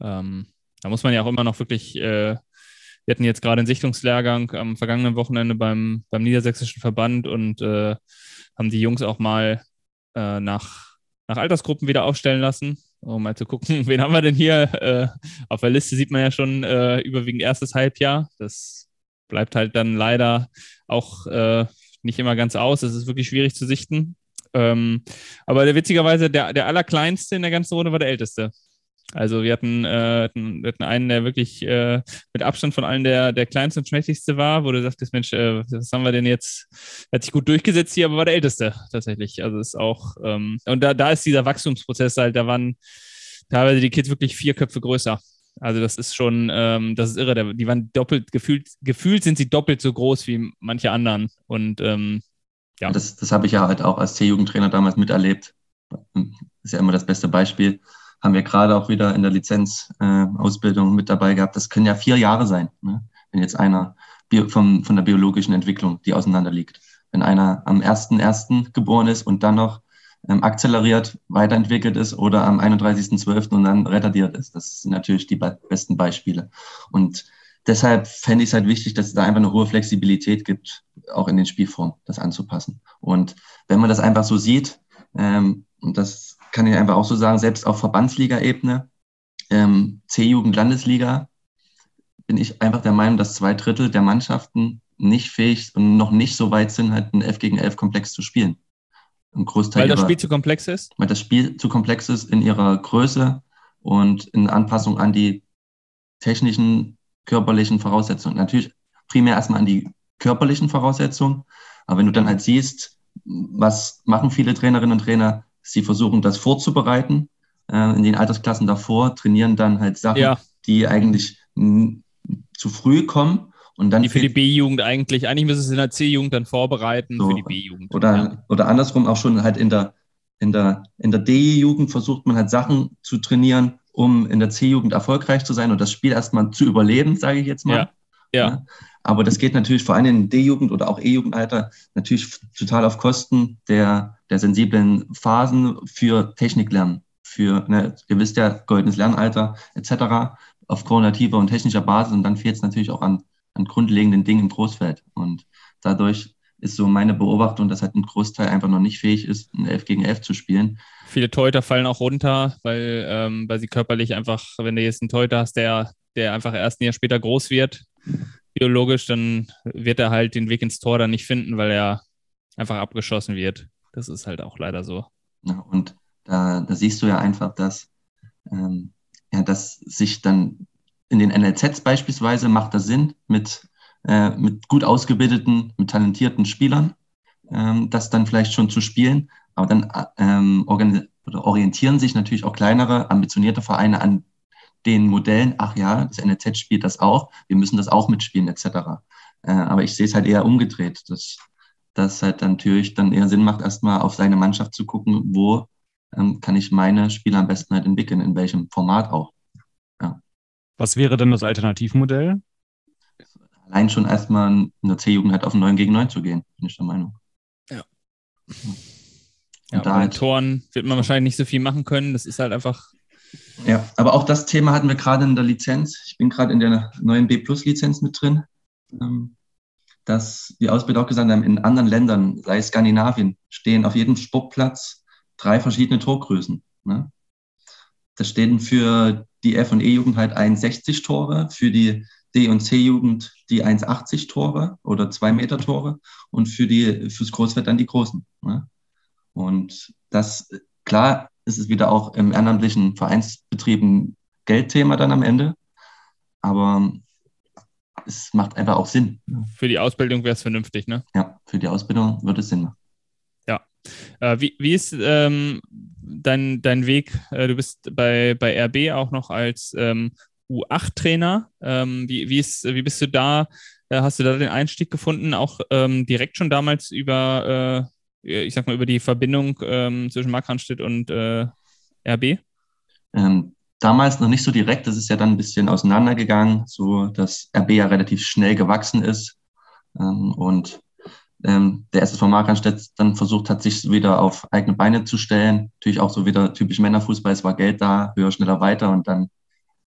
Ähm, da muss man ja auch immer noch wirklich, äh, wir hatten jetzt gerade einen Sichtungslehrgang am vergangenen Wochenende beim, beim Niedersächsischen Verband und äh, haben die Jungs auch mal äh, nach nach Altersgruppen wieder aufstellen lassen, um mal zu gucken, wen haben wir denn hier? Äh, auf der Liste sieht man ja schon äh, überwiegend erstes Halbjahr. Das bleibt halt dann leider auch äh, nicht immer ganz aus. Es ist wirklich schwierig zu sichten. Ähm, aber der, witzigerweise, der, der allerkleinste in der ganzen Runde war der älteste. Also wir hatten, äh, hatten, hatten einen, der wirklich äh, mit Abstand von allen der, der kleinste und schmächtigste war, wo du sagtest, Mensch, äh, was haben wir denn jetzt? Hat sich gut durchgesetzt hier, aber war der älteste tatsächlich. Also ist auch, ähm, und da, da ist dieser Wachstumsprozess halt, da waren teilweise die Kids wirklich vier Köpfe größer. Also das ist schon, ähm, das ist irre. Die waren doppelt, gefühlt, gefühlt sind sie doppelt so groß wie manche anderen. Und ähm, ja. Das, das habe ich ja halt auch als C-Jugendtrainer damals miterlebt. Das ist ja immer das beste Beispiel haben wir gerade auch wieder in der Lizenzausbildung äh, mit dabei gehabt. Das können ja vier Jahre sein, ne? wenn jetzt einer vom, von der biologischen Entwicklung, die auseinander liegt. Wenn einer am 1.1. geboren ist und dann noch ähm, akzeleriert weiterentwickelt ist oder am 31.12. und dann retardiert ist. Das sind natürlich die be besten Beispiele. Und deshalb fände ich es halt wichtig, dass es da einfach eine hohe Flexibilität gibt, auch in den Spielformen, das anzupassen. Und wenn man das einfach so sieht, ähm, und das kann ich einfach auch so sagen, selbst auf Verbandsliga-Ebene, ähm, C-Jugend-Landesliga, bin ich einfach der Meinung, dass zwei Drittel der Mannschaften nicht fähig und noch nicht so weit sind, halt einen 11 gegen 11 Komplex zu spielen. Ein Großteil weil das ihrer, Spiel zu komplex ist? Weil das Spiel zu komplex ist in ihrer Größe und in Anpassung an die technischen, körperlichen Voraussetzungen. Natürlich primär erstmal an die körperlichen Voraussetzungen. Aber wenn du dann halt siehst, was machen viele Trainerinnen und Trainer, sie versuchen das vorzubereiten äh, in den Altersklassen davor, trainieren dann halt Sachen, ja. die eigentlich zu früh kommen. Und dann die für die B-Jugend eigentlich, eigentlich müssen sie in der C-Jugend dann vorbereiten so, für die B-Jugend. Oder, ja. oder andersrum auch schon halt in der, in der, in der D-Jugend versucht man halt Sachen zu trainieren, um in der C-Jugend erfolgreich zu sein und das Spiel erstmal zu überleben, sage ich jetzt mal. Ja. ja. ja. Aber das geht natürlich vor allem in D-Jugend oder auch E-Jugendalter natürlich total auf Kosten der, der sensiblen Phasen für Techniklernen, für, ne, ihr wisst ja, goldenes Lernalter etc. auf koordinativer und technischer Basis und dann fehlt es natürlich auch an, an grundlegenden Dingen im Großfeld. Und dadurch ist so meine Beobachtung, dass halt ein Großteil einfach noch nicht fähig ist, ein 11 gegen 11 zu spielen. Viele Teuter fallen auch runter, weil, ähm, weil sie körperlich einfach, wenn du jetzt einen Teuter hast, der, der einfach erst ein Jahr später groß wird, biologisch, dann wird er halt den Weg ins Tor dann nicht finden, weil er einfach abgeschossen wird. Das ist halt auch leider so. Ja, und da, da siehst du ja einfach, dass, ähm, ja, dass sich dann in den NLZs beispielsweise macht das Sinn mit, äh, mit gut ausgebildeten, mit talentierten Spielern, ähm, das dann vielleicht schon zu spielen. Aber dann ähm, orientieren sich natürlich auch kleinere, ambitionierte Vereine an den Modellen, ach ja, das NLZ spielt das auch, wir müssen das auch mitspielen, etc. Äh, aber ich sehe es halt eher umgedreht, dass das halt natürlich dann eher Sinn macht, erstmal auf seine Mannschaft zu gucken, wo ähm, kann ich meine Spieler am besten halt entwickeln, in welchem Format auch. Was wäre denn das Alternativmodell? Allein schon erstmal in der C-Jugend halt auf 9 gegen 9 zu gehen, bin ich der Meinung. Ja. Ja, bei halt, Toren wird man wahrscheinlich nicht so viel machen können. Das ist halt einfach ja, aber auch das Thema hatten wir gerade in der Lizenz. Ich bin gerade in der neuen B-Plus-Lizenz mit drin, ähm, dass die Ausbilder auch gesagt haben, in anderen Ländern, sei es Skandinavien, stehen auf jedem Sportplatz drei verschiedene Torgrößen. Ne? Da stehen für die F- und E-Jugend halt 1,60 Tore, für die D- und C-Jugend die 1,80 Tore oder 2 Meter Tore und für die, fürs Großfeld dann die großen. Ne? Und das, klar, ist es wieder auch im ehrenamtlichen Vereinsbetrieben Geldthema dann am Ende. Aber es macht einfach auch Sinn. Für die Ausbildung wäre es vernünftig, ne? Ja, für die Ausbildung würde es Sinn machen. Äh, wie, wie ist ähm, dein, dein Weg? Äh, du bist bei, bei RB auch noch als ähm, U8-Trainer. Ähm, wie, wie, wie bist du da? Äh, hast du da den Einstieg gefunden, auch ähm, direkt schon damals über äh, ich sag mal, über die Verbindung ähm, zwischen Mark Hanstedt und äh, RB? Ähm, damals noch nicht so direkt, das ist ja dann ein bisschen auseinandergegangen, so dass RB ja relativ schnell gewachsen ist und ähm, der SSV Markranstädt dann versucht hat, sich wieder auf eigene Beine zu stellen. Natürlich auch so wieder typisch Männerfußball, es war Geld da, höher, schneller, weiter und dann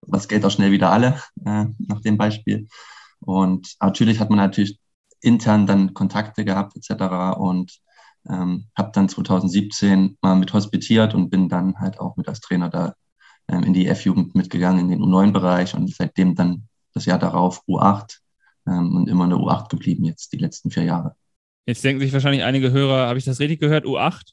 war das Geld auch schnell wieder alle, äh, nach dem Beispiel. Und natürlich hat man natürlich intern dann Kontakte gehabt etc. Und ähm, habe dann 2017 mal mit hospitiert und bin dann halt auch mit als Trainer da ähm, in die F-Jugend mitgegangen, in den U9-Bereich und seitdem dann das Jahr darauf U8 ähm, und immer eine U8 geblieben jetzt die letzten vier Jahre. Jetzt denken sich wahrscheinlich einige Hörer, habe ich das richtig gehört, U8?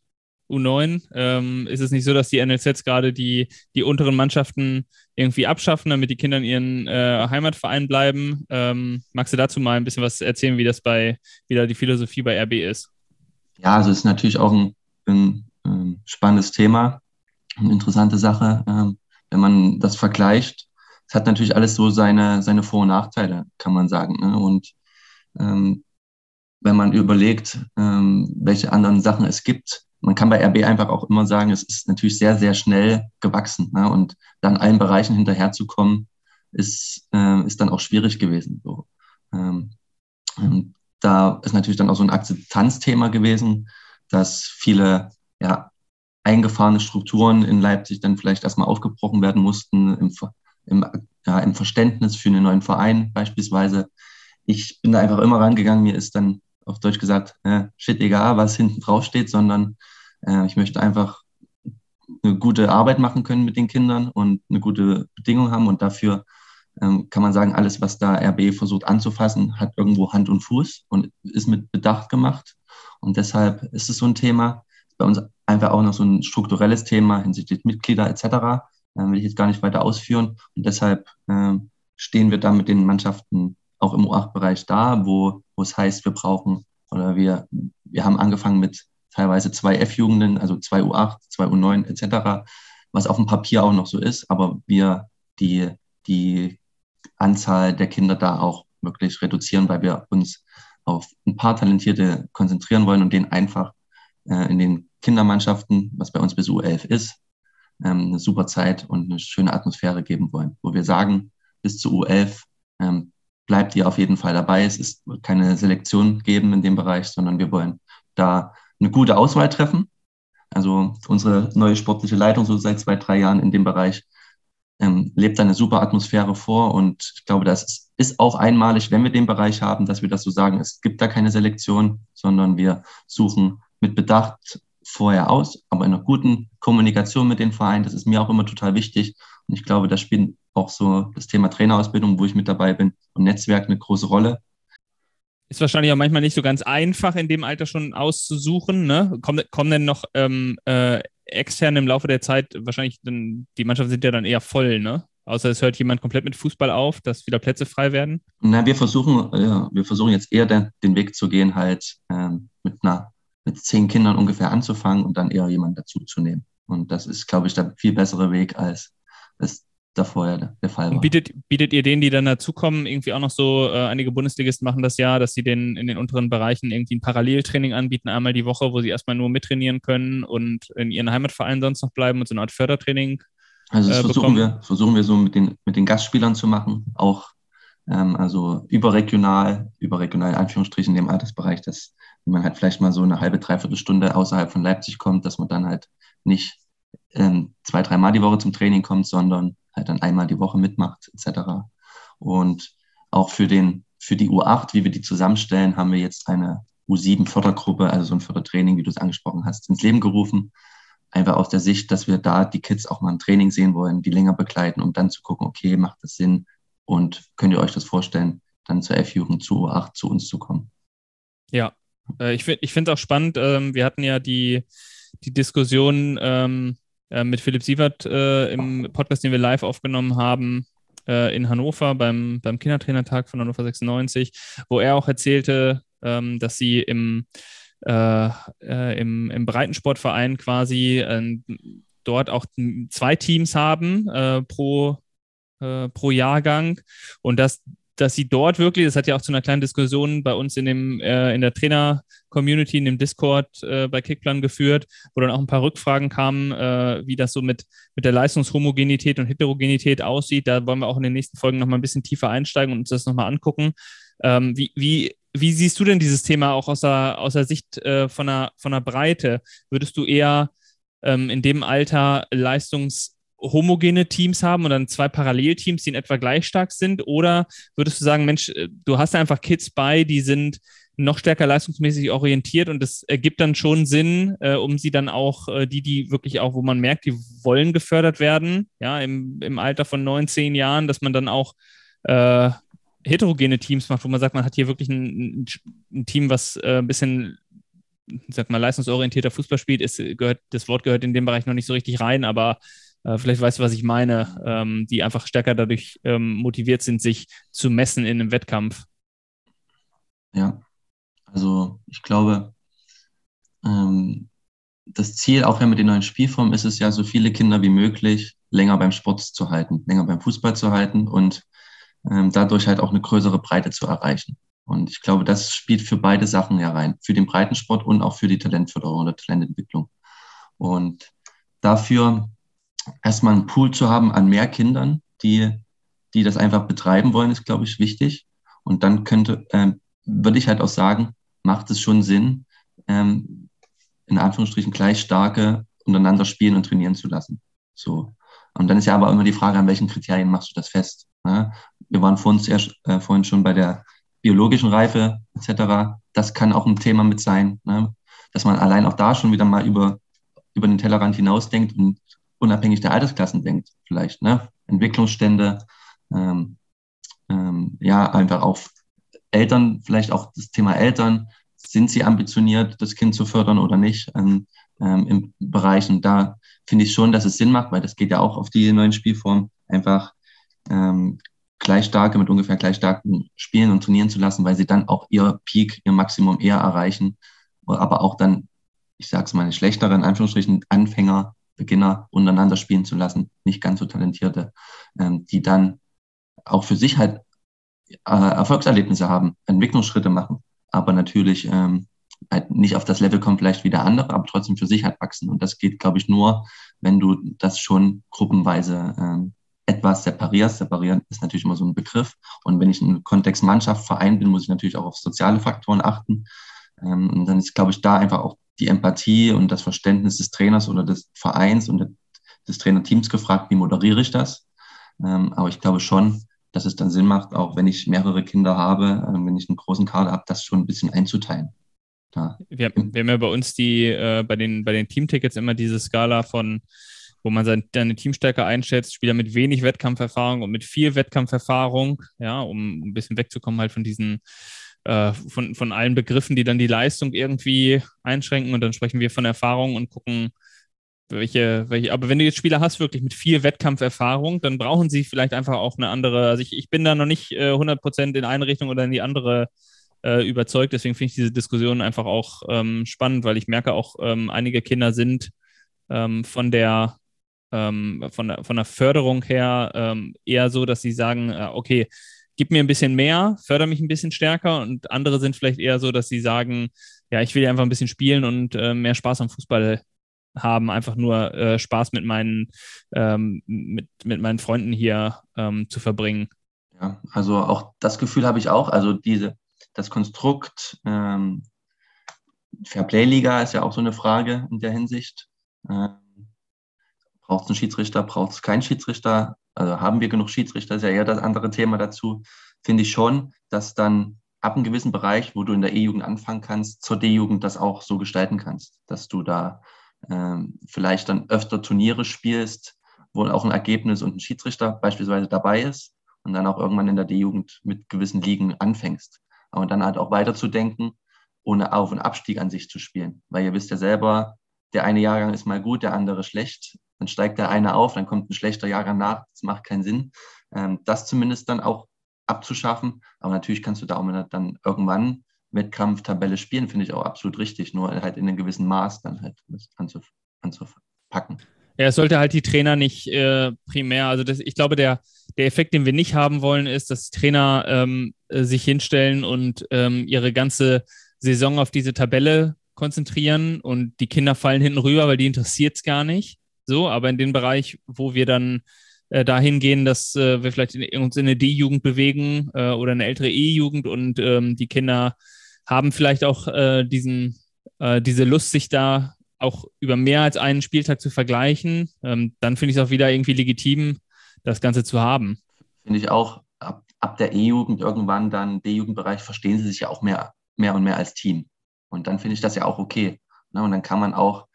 U9. Ähm, ist es nicht so, dass die NLZs gerade die, die unteren Mannschaften irgendwie abschaffen, damit die Kinder in ihren äh, Heimatverein bleiben? Ähm, magst du dazu mal ein bisschen was erzählen, wie das bei, wie da die Philosophie bei RB ist? Ja, also es ist natürlich auch ein, ein, ein spannendes Thema, eine interessante Sache, ähm, wenn man das vergleicht. Es hat natürlich alles so seine, seine Vor- und Nachteile, kann man sagen. Ne? Und ähm, wenn man überlegt, ähm, welche anderen Sachen es gibt, man kann bei RB einfach auch immer sagen, es ist natürlich sehr, sehr schnell gewachsen. Ne? Und dann allen Bereichen hinterherzukommen, ist, äh, ist dann auch schwierig gewesen. So. Ähm, da ist natürlich dann auch so ein Akzeptanzthema gewesen, dass viele ja, eingefahrene Strukturen in Leipzig dann vielleicht erstmal aufgebrochen werden mussten im, im, ja, im Verständnis für einen neuen Verein beispielsweise. Ich bin da einfach immer rangegangen, mir ist dann auf Deutsch gesagt, äh, shit egal, was hinten drauf steht, sondern äh, ich möchte einfach eine gute Arbeit machen können mit den Kindern und eine gute Bedingung haben und dafür ähm, kann man sagen, alles, was da RB versucht anzufassen, hat irgendwo Hand und Fuß und ist mit Bedacht gemacht. Und deshalb ist es so ein Thema. Bei uns einfach auch noch so ein strukturelles Thema hinsichtlich Mitglieder etc. Ähm, will ich jetzt gar nicht weiter ausführen. Und deshalb ähm, stehen wir da mit den Mannschaften auch im U8-Bereich da, wo, wo es heißt, wir brauchen oder wir, wir haben angefangen mit teilweise zwei F-Jugenden, also zwei U8, zwei U9 etc., was auf dem Papier auch noch so ist, aber wir die, die Anzahl der Kinder da auch wirklich reduzieren, weil wir uns auf ein paar Talentierte konzentrieren wollen und denen einfach äh, in den Kindermannschaften, was bei uns bis U11 ist, ähm, eine super Zeit und eine schöne Atmosphäre geben wollen, wo wir sagen, bis zu U11 ähm, bleibt ihr auf jeden Fall dabei. Es ist keine Selektion geben in dem Bereich, sondern wir wollen da eine gute Auswahl treffen. Also unsere neue sportliche Leitung so seit zwei, drei Jahren in dem Bereich ähm, lebt eine super Atmosphäre vor und ich glaube, das ist auch einmalig, wenn wir den Bereich haben, dass wir das so sagen, es gibt da keine Selektion, sondern wir suchen mit Bedacht vorher aus, aber in einer guten Kommunikation mit den Vereinen, das ist mir auch immer total wichtig. Und ich glaube, da spielt auch so das Thema Trainerausbildung, wo ich mit dabei bin, und Netzwerk eine große Rolle. Ist wahrscheinlich auch manchmal nicht so ganz einfach, in dem Alter schon auszusuchen. Ne? Kommen, kommen denn noch ähm, äh, extern im Laufe der Zeit, wahrscheinlich, dann, die Mannschaften sind ja dann eher voll, ne? Außer es hört jemand komplett mit Fußball auf, dass wieder Plätze frei werden? Na, wir versuchen, ja, wir versuchen jetzt eher den, den Weg zu gehen, halt ähm, mit einer mit zehn Kindern ungefähr anzufangen und dann eher jemanden dazu zu nehmen. Und das ist, glaube ich, der viel bessere Weg, als es davor der, der Fall war. Bietet, bietet ihr denen, die dann dazukommen, irgendwie auch noch so, äh, einige Bundesligisten machen das ja, dass sie den in den unteren Bereichen irgendwie ein Paralleltraining anbieten, einmal die Woche, wo sie erstmal nur mittrainieren können und in ihren Heimatvereinen sonst noch bleiben und so eine Art Fördertraining. Also das äh, versuchen, wir, versuchen wir so mit den, mit den Gastspielern zu machen, auch ähm, also überregional, überregional in Anführungsstrichen in dem Altersbereich, dass wenn man halt vielleicht mal so eine halbe, dreiviertel Stunde außerhalb von Leipzig kommt, dass man dann halt nicht ähm, zwei, dreimal die Woche zum Training kommt, sondern halt dann einmal die Woche mitmacht, etc. Und auch für den, für die U8, wie wir die zusammenstellen, haben wir jetzt eine U7-Fördergruppe, also so ein Fördertraining, wie du es angesprochen hast, ins Leben gerufen. Einfach aus der Sicht, dass wir da die Kids auch mal im Training sehen wollen, die länger begleiten, um dann zu gucken, okay, macht das Sinn und könnt ihr euch das vorstellen, dann zur F-Jugend, zu U8 zu uns zu kommen. Ja, äh, ich finde es auch spannend. Ähm, wir hatten ja die, die Diskussion ähm, äh, mit Philipp Sievert äh, im Podcast, den wir live aufgenommen haben äh, in Hannover beim, beim Kindertrainertag von Hannover 96, wo er auch erzählte, ähm, dass sie im, äh, äh, im, im Breitensportverein quasi dort auch zwei Teams haben pro pro Jahrgang und dass dass sie dort wirklich, das hat ja auch zu einer kleinen Diskussion bei uns in dem äh, in der Trainer-Community, in dem Discord äh, bei Kickplan geführt, wo dann auch ein paar Rückfragen kamen, äh, wie das so mit, mit der Leistungshomogenität und Heterogenität aussieht. Da wollen wir auch in den nächsten Folgen nochmal ein bisschen tiefer einsteigen und uns das nochmal angucken. Ähm, wie, wie, wie siehst du denn dieses Thema auch aus der, aus der Sicht äh, von, der, von der Breite? Würdest du eher ähm, in dem Alter Leistungs- homogene Teams haben und dann zwei Parallelteams, die in etwa gleich stark sind? Oder würdest du sagen, Mensch, äh, du hast einfach Kids bei, die sind noch stärker leistungsmäßig orientiert und das ergibt dann schon Sinn, äh, um sie dann auch, äh, die, die wirklich auch, wo man merkt, die wollen gefördert werden, ja, im, im Alter von neun, zehn Jahren, dass man dann auch äh, heterogene Teams macht, wo man sagt, man hat hier wirklich ein, ein Team, was äh, ein bisschen sag mal, leistungsorientierter Fußball spielt, ist, gehört, das Wort gehört in dem Bereich noch nicht so richtig rein, aber äh, vielleicht weißt du, was ich meine, ähm, die einfach stärker dadurch ähm, motiviert sind, sich zu messen in einem Wettkampf. Ja, also ich glaube, ähm, das Ziel, auch wenn mit den neuen Spielformen, ist es ja, so viele Kinder wie möglich länger beim Sport zu halten, länger beim Fußball zu halten und ähm, dadurch halt auch eine größere Breite zu erreichen. Und ich glaube, das spielt für beide Sachen herein, für den Breitensport und auch für die Talentförderung oder Talententwicklung. Und dafür erstmal einen Pool zu haben an mehr Kindern, die, die das einfach betreiben wollen, ist, glaube ich, wichtig. Und dann könnte, ähm, würde ich halt auch sagen, macht es schon Sinn, ähm, in Anführungsstrichen gleich starke untereinander spielen und trainieren zu lassen. So. Und dann ist ja aber immer die Frage, an welchen Kriterien machst du das fest? Ne? Wir waren vorhin, sehr, äh, vorhin schon bei der biologischen Reife etc. Das kann auch ein Thema mit sein, ne? dass man allein auch da schon wieder mal über, über den Tellerrand hinausdenkt und unabhängig der Altersklassen denkt, vielleicht, ne? Entwicklungsstände, ähm, ähm, ja, einfach auch Eltern, vielleicht auch das Thema Eltern, sind sie ambitioniert, das Kind zu fördern oder nicht ähm, ähm, im Bereich. Und da finde ich schon, dass es Sinn macht, weil das geht ja auch auf die neuen Spielformen, einfach ähm, gleich starke mit ungefähr gleich starken spielen und trainieren zu lassen, weil sie dann auch ihr Peak, ihr Maximum eher erreichen, aber auch dann, ich sag's mal, schlechteren, Anführungsstrichen, Anfänger, Beginner untereinander spielen zu lassen, nicht ganz so talentierte, ähm, die dann auch für sich halt äh, Erfolgserlebnisse haben, Entwicklungsschritte machen, aber natürlich ähm, halt nicht auf das Level kommen vielleicht wie der andere, aber trotzdem für sich halt wachsen. Und das geht, glaube ich, nur, wenn du das schon gruppenweise ähm, etwas separierst. Separieren ist natürlich immer so ein Begriff. Und wenn ich im Kontext Mannschaft, Verein bin, muss ich natürlich auch auf soziale Faktoren achten. Ähm, und dann ist, glaube ich, da einfach auch die Empathie und das Verständnis des Trainers oder des Vereins und des Trainerteams gefragt, wie moderiere ich das. Ähm, aber ich glaube schon, dass es dann Sinn macht, auch wenn ich mehrere Kinder habe, äh, wenn ich einen großen Kader habe, das schon ein bisschen einzuteilen. Da. Wir, wir, haben ja bei uns die, äh, bei den, bei den Teamtickets immer diese Skala von, wo man seine, seine Teamstärke einschätzt, Spieler mit wenig Wettkampferfahrung und mit viel Wettkampferfahrung, ja, um ein bisschen wegzukommen halt von diesen, äh, von, von allen Begriffen, die dann die Leistung irgendwie einschränken. Und dann sprechen wir von Erfahrung und gucken, welche, welche, aber wenn du jetzt Spieler hast, wirklich mit viel Wettkampferfahrung, dann brauchen sie vielleicht einfach auch eine andere, also ich, ich bin da noch nicht äh, 100% in eine Richtung oder in die andere äh, überzeugt, deswegen finde ich diese Diskussion einfach auch ähm, spannend, weil ich merke auch, ähm, einige Kinder sind ähm, von der ähm, von, der, von der Förderung her ähm, eher so, dass sie sagen, äh, okay, gib mir ein bisschen mehr, förder mich ein bisschen stärker und andere sind vielleicht eher so, dass sie sagen, ja, ich will einfach ein bisschen spielen und äh, mehr Spaß am Fußball haben, einfach nur äh, Spaß mit meinen, ähm, mit, mit meinen Freunden hier ähm, zu verbringen. Ja, also auch das Gefühl habe ich auch. Also diese, das Konstrukt ähm, Fairplay-Liga ist ja auch so eine Frage in der Hinsicht. Ähm, braucht es einen Schiedsrichter, braucht es keinen Schiedsrichter? Also haben wir genug Schiedsrichter? Ist ja eher das andere Thema dazu. Finde ich schon, dass dann ab einem gewissen Bereich, wo du in der E-Jugend anfangen kannst, zur D-Jugend das auch so gestalten kannst, dass du da ähm, vielleicht dann öfter Turniere spielst, wo auch ein Ergebnis und ein Schiedsrichter beispielsweise dabei ist und dann auch irgendwann in der D-Jugend mit gewissen Ligen anfängst. Aber dann halt auch weiterzudenken, ohne Auf- und Abstieg an sich zu spielen. Weil ihr wisst ja selber, der eine Jahrgang ist mal gut, der andere schlecht. Dann steigt der eine auf, dann kommt ein schlechter Jahrgang nach. Das macht keinen Sinn. Ähm, das zumindest dann auch abzuschaffen. Aber natürlich kannst du da auch dann irgendwann Wettkampftabelle spielen, finde ich auch absolut richtig, nur halt in einem gewissen Maß dann halt anzuf anzupacken. Ja, es sollte halt die Trainer nicht äh, primär, also das, ich glaube, der, der Effekt, den wir nicht haben wollen, ist, dass Trainer ähm, äh, sich hinstellen und ähm, ihre ganze Saison auf diese Tabelle konzentrieren und die Kinder fallen hinten rüber, weil die interessiert es gar nicht. So, aber in dem Bereich, wo wir dann äh, dahin gehen, dass äh, wir vielleicht in, uns in eine D-Jugend bewegen äh, oder eine ältere E-Jugend und ähm, die Kinder haben vielleicht auch äh, diesen, äh, diese Lust, sich da auch über mehr als einen Spieltag zu vergleichen, ähm, dann finde ich es auch wieder irgendwie legitim, das Ganze zu haben. Finde ich auch, ab, ab der E-Jugend irgendwann dann D-Jugendbereich verstehen sie sich ja auch mehr, mehr und mehr als Team. Und dann finde ich das ja auch okay. Ne? Und dann kann man auch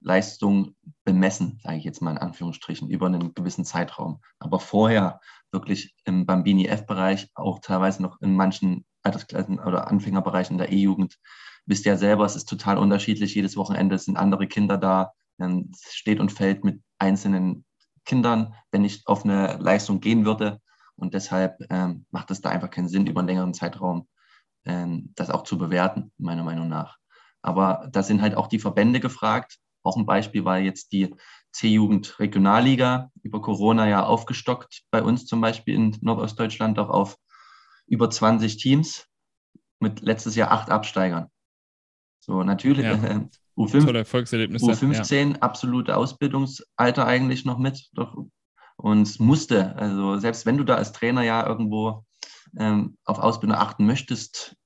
Leistung bemessen, sage ich jetzt mal in Anführungsstrichen, über einen gewissen Zeitraum. Aber vorher wirklich im Bambini F-Bereich, auch teilweise noch in manchen Altersklassen oder Anfängerbereichen der E-Jugend, wisst ihr ja selber, es ist total unterschiedlich. Jedes Wochenende sind andere Kinder da. Es steht und fällt mit einzelnen Kindern, wenn ich auf eine Leistung gehen würde. Und deshalb ähm, macht es da einfach keinen Sinn, über einen längeren Zeitraum ähm, das auch zu bewerten, meiner Meinung nach. Aber da sind halt auch die Verbände gefragt. Auch ein Beispiel war jetzt die C-Jugend Regionalliga über Corona ja aufgestockt bei uns zum Beispiel in Nordostdeutschland auch auf über 20 Teams mit letztes Jahr acht Absteigern. So, natürlich. Ja. Äh, U5, U15, ja. absolute Ausbildungsalter eigentlich noch mit. Doch, und musste, also selbst wenn du da als Trainer ja irgendwo ähm, auf Ausbildung achten möchtest,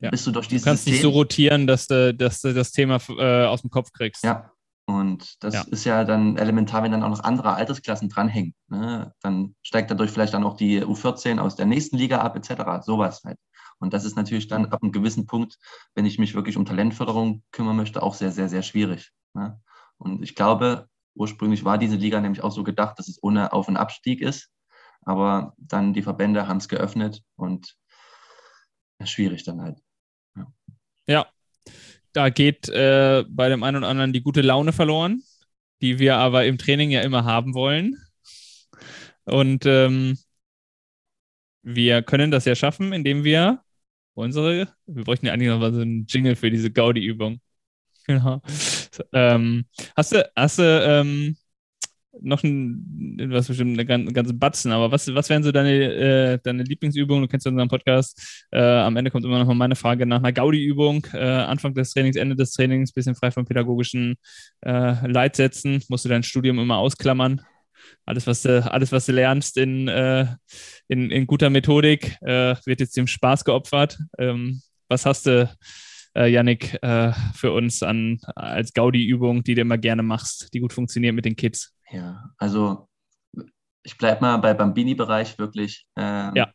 ja. bist du durch dieses Du kannst System, nicht so rotieren, dass du, dass du das Thema äh, aus dem Kopf kriegst. Ja, und das ja. ist ja dann elementar, wenn dann auch noch andere Altersklassen dranhängen. Ne? Dann steigt dadurch vielleicht dann auch die U14 aus der nächsten Liga ab, etc. Sowas halt. Und das ist natürlich dann ab einem gewissen Punkt, wenn ich mich wirklich um Talentförderung kümmern möchte, auch sehr, sehr, sehr schwierig. Ne? Und ich glaube, ursprünglich war diese Liga nämlich auch so gedacht, dass es ohne Auf- und Abstieg ist. Aber dann die Verbände haben es geöffnet und schwierig dann halt. Ja, da geht äh, bei dem einen oder anderen die gute Laune verloren, die wir aber im Training ja immer haben wollen. Und ähm, wir können das ja schaffen, indem wir unsere, wir bräuchten ja eigentlich noch so einen Jingle für diese Gaudi-Übung. Genau. Ähm, hast du, hast du ähm, noch ein, was bestimmt eine ganze Batzen, aber was, was wären so deine, äh, deine Lieblingsübungen? Du kennst ja unseren Podcast. Äh, am Ende kommt immer noch mal meine Frage nach einer Gaudi-Übung. Äh, Anfang des Trainings, Ende des Trainings, bisschen frei von pädagogischen äh, Leitsätzen. Musst du dein Studium immer ausklammern. Alles, was du, alles, was du lernst in, äh, in, in guter Methodik, äh, wird jetzt dem Spaß geopfert. Ähm, was hast du, äh, Yannick, für uns an, als Gaudi-Übung, die du immer gerne machst, die gut funktioniert mit den Kids? Ja, also ich bleibe mal bei Bambini-Bereich wirklich. Ähm, ja.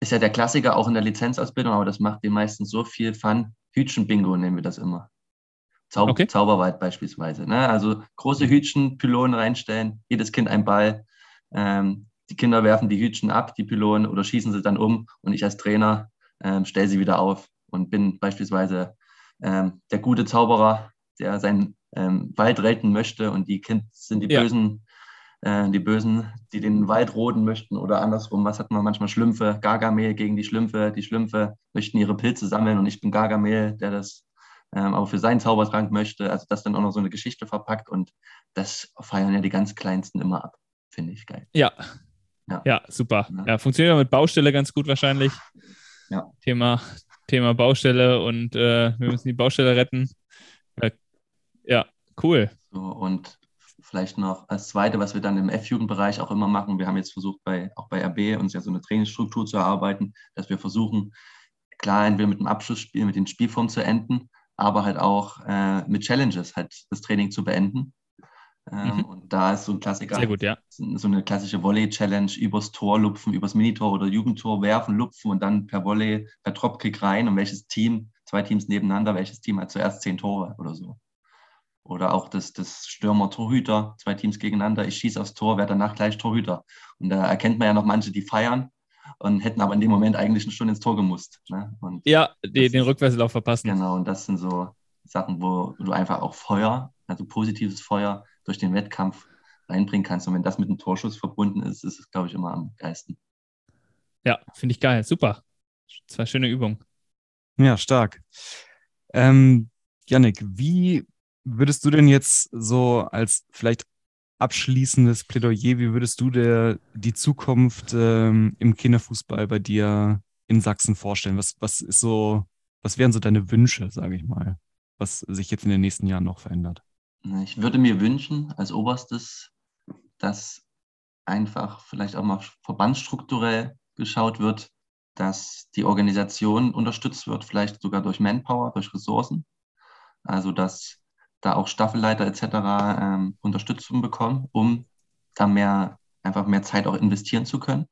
Ist ja der Klassiker auch in der Lizenzausbildung, aber das macht den meisten so viel Fun. Hütchen-Bingo nennen wir das immer. Zau okay. Zauberwald beispielsweise. Ne? Also große Hütchen, Pylonen reinstellen, jedes Kind ein Ball. Ähm, die Kinder werfen die Hütchen ab, die Pylonen, oder schießen sie dann um und ich als Trainer ähm, stelle sie wieder auf und bin beispielsweise ähm, der gute Zauberer, der seinen ähm, Wald retten möchte und die Kinder sind die ja. Bösen, äh, die Bösen, die den Wald roden möchten oder andersrum. Was hat man manchmal Schlümpfe? Gargamel gegen die Schlümpfe. Die Schlümpfe möchten ihre Pilze sammeln und ich bin Gargamel, der das ähm, aber für seinen Zaubertrank möchte. Also das dann auch noch so eine Geschichte verpackt und das feiern ja die ganz Kleinsten immer ab. Finde ich geil. Ja. Ja, ja super. Ja. ja, funktioniert auch mit Baustelle ganz gut wahrscheinlich. Ja. Thema, Thema Baustelle und äh, wir müssen die Baustelle retten. Ja, cool. So, und vielleicht noch als Zweite, was wir dann im F-Jugendbereich auch immer machen, wir haben jetzt versucht, bei, auch bei RB uns ja so eine Trainingsstruktur zu erarbeiten, dass wir versuchen, klar, entweder mit dem Abschlussspiel, mit den Spielformen zu enden, aber halt auch äh, mit Challenges halt das Training zu beenden. Ähm, mhm. Und da ist so ein Klassiker, Sehr gut, ja. so eine klassische Volley-Challenge übers Tor lupfen, übers Minitor oder Jugendtor werfen, lupfen und dann per Volley, per Dropkick rein und welches Team, zwei Teams nebeneinander, welches Team hat zuerst zehn Tore oder so. Oder auch das, das Stürmer-Torhüter, zwei Teams gegeneinander, ich schieße aufs Tor, werde danach gleich Torhüter. Und da erkennt man ja noch manche, die feiern und hätten aber in dem Moment eigentlich eine Stunde ins Tor gemusst. Ne? ja, die, den Rückwärtslauf verpassen. Genau, und das sind so Sachen, wo du einfach auch Feuer, also positives Feuer durch den Wettkampf reinbringen kannst. Und wenn das mit einem Torschuss verbunden ist, ist es, glaube ich, immer am geilsten. Ja, finde ich geil. Super. Zwei schöne Übungen. Ja, stark. Ähm, Janik, wie würdest du denn jetzt so als vielleicht abschließendes Plädoyer, wie würdest du dir die Zukunft ähm, im Kinderfußball bei dir in Sachsen vorstellen? Was, was ist so, was wären so deine Wünsche, sage ich mal, was sich jetzt in den nächsten Jahren noch verändert? Ich würde mir wünschen, als oberstes, dass einfach vielleicht auch mal verbandsstrukturell geschaut wird, dass die Organisation unterstützt wird, vielleicht sogar durch Manpower, durch Ressourcen. Also dass da auch Staffelleiter etc. Ähm, Unterstützung bekommen, um da mehr, einfach mehr Zeit auch investieren zu können.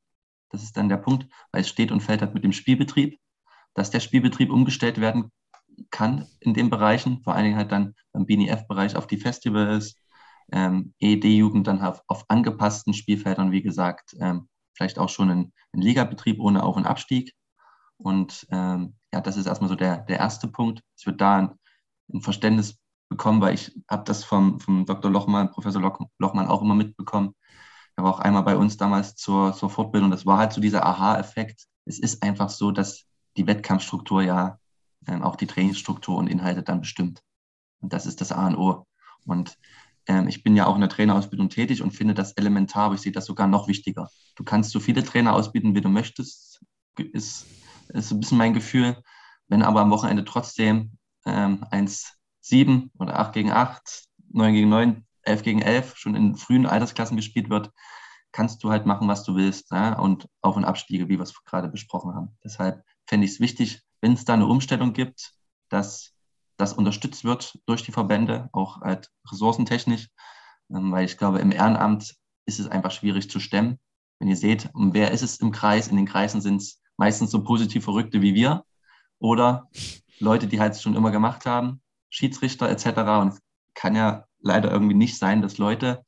Das ist dann der Punkt, weil es steht und fällt halt mit dem Spielbetrieb, dass der Spielbetrieb umgestellt werden kann in den Bereichen, vor allen Dingen halt dann beim BNF-Bereich auf die Festivals, ähm, ED-Jugend dann auf, auf, angepassten Spielfeldern, wie gesagt, ähm, vielleicht auch schon ein, Ligabetrieb ohne Auf- und Abstieg. Und ähm, ja, das ist erstmal so der, der erste Punkt. Es wird da ein, ein Verständnis bekommen, weil ich habe das vom, vom Dr. Lochmann, Professor Loch, Lochmann auch immer mitbekommen. Er war auch einmal bei uns damals zur, zur Fortbildung. Das war halt so dieser Aha-Effekt. Es ist einfach so, dass die Wettkampfstruktur ja ähm, auch die Trainingsstruktur und Inhalte dann bestimmt. Und das ist das A und O. Und ähm, ich bin ja auch in der Trainerausbildung tätig und finde das elementar, aber ich sehe das sogar noch wichtiger. Du kannst so viele Trainer ausbilden, wie du möchtest, ist, ist ein bisschen mein Gefühl. Wenn aber am Wochenende trotzdem ähm, eins 7 oder 8 gegen 8, 9 gegen 9, 11 gegen 11 schon in frühen Altersklassen gespielt wird, kannst du halt machen, was du willst. Ja? Und Auf- und Abstiege, wie wir es gerade besprochen haben. Deshalb fände ich es wichtig, wenn es da eine Umstellung gibt, dass das unterstützt wird durch die Verbände, auch halt ressourcentechnisch, ähm, weil ich glaube, im Ehrenamt ist es einfach schwierig zu stemmen. Wenn ihr seht, wer ist es im Kreis? In den Kreisen sind es meistens so positiv Verrückte wie wir oder Leute, die halt schon immer gemacht haben. Schiedsrichter etc. Und es kann ja leider irgendwie nicht sein, dass Leute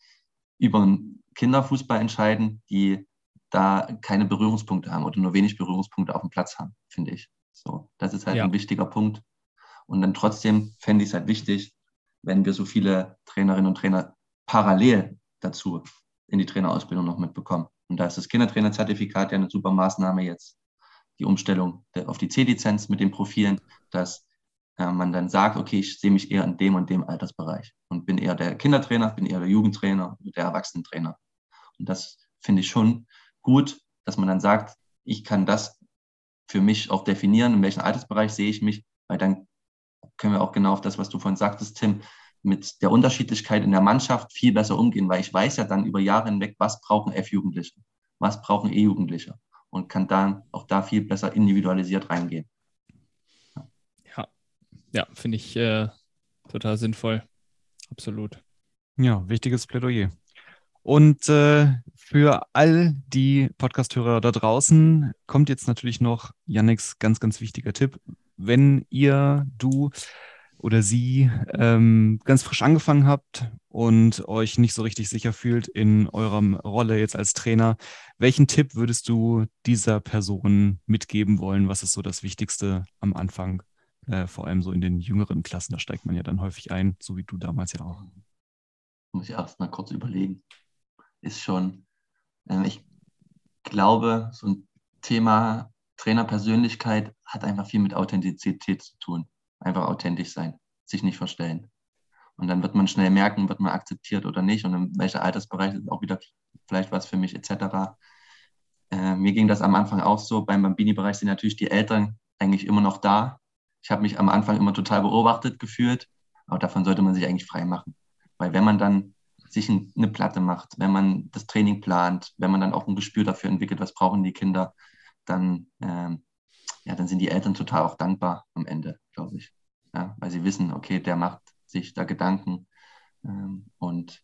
über Kinderfußball entscheiden, die da keine Berührungspunkte haben oder nur wenig Berührungspunkte auf dem Platz haben, finde ich. So, das ist halt ja. ein wichtiger Punkt. Und dann trotzdem fände ich es halt wichtig, wenn wir so viele Trainerinnen und Trainer parallel dazu in die Trainerausbildung noch mitbekommen. Und da ist das Kindertrainerzertifikat ja eine super Maßnahme jetzt, die Umstellung auf die C-Lizenz mit den Profilen, dass äh, man dann sagt, okay, ich sehe mich eher in dem und dem Altersbereich und bin eher der Kindertrainer, bin eher der Jugendtrainer, der Erwachsenentrainer. Und das finde ich schon gut, dass man dann sagt, ich kann das für mich auch definieren, in welchem Altersbereich sehe ich mich, weil dann können wir auch genau auf das, was du vorhin sagtest, Tim, mit der Unterschiedlichkeit in der Mannschaft viel besser umgehen, weil ich weiß ja dann über Jahre hinweg, was brauchen F-Jugendliche, was brauchen E-Jugendliche und kann dann auch da viel besser individualisiert reingehen. Ja, finde ich äh, total sinnvoll. Absolut. Ja, wichtiges Plädoyer. Und äh, für all die Podcasthörer da draußen kommt jetzt natürlich noch Yannicks ganz, ganz wichtiger Tipp. Wenn ihr, du oder sie ähm, ganz frisch angefangen habt und euch nicht so richtig sicher fühlt in eurer Rolle jetzt als Trainer, welchen Tipp würdest du dieser Person mitgeben wollen? Was ist so das Wichtigste am Anfang? Äh, vor allem so in den jüngeren Klassen, da steigt man ja dann häufig ein, so wie du damals ja auch. Muss ich erst mal kurz überlegen ist schon, ähm, ich glaube, so ein Thema Trainerpersönlichkeit hat einfach viel mit Authentizität zu tun. Einfach authentisch sein, sich nicht verstellen. Und dann wird man schnell merken, wird man akzeptiert oder nicht und in welcher Altersbereich ist auch wieder vielleicht was für mich etc. Äh, mir ging das am Anfang auch so. Beim Bambini-Bereich sind natürlich die Eltern eigentlich immer noch da. Ich habe mich am Anfang immer total beobachtet gefühlt, aber davon sollte man sich eigentlich frei machen. Weil wenn man dann sich eine Platte macht, wenn man das Training plant, wenn man dann auch ein Gespür dafür entwickelt, was brauchen die Kinder, dann, ähm, ja, dann sind die Eltern total auch dankbar am Ende, glaube ich. Ja, weil sie wissen, okay, der macht sich da Gedanken ähm, und,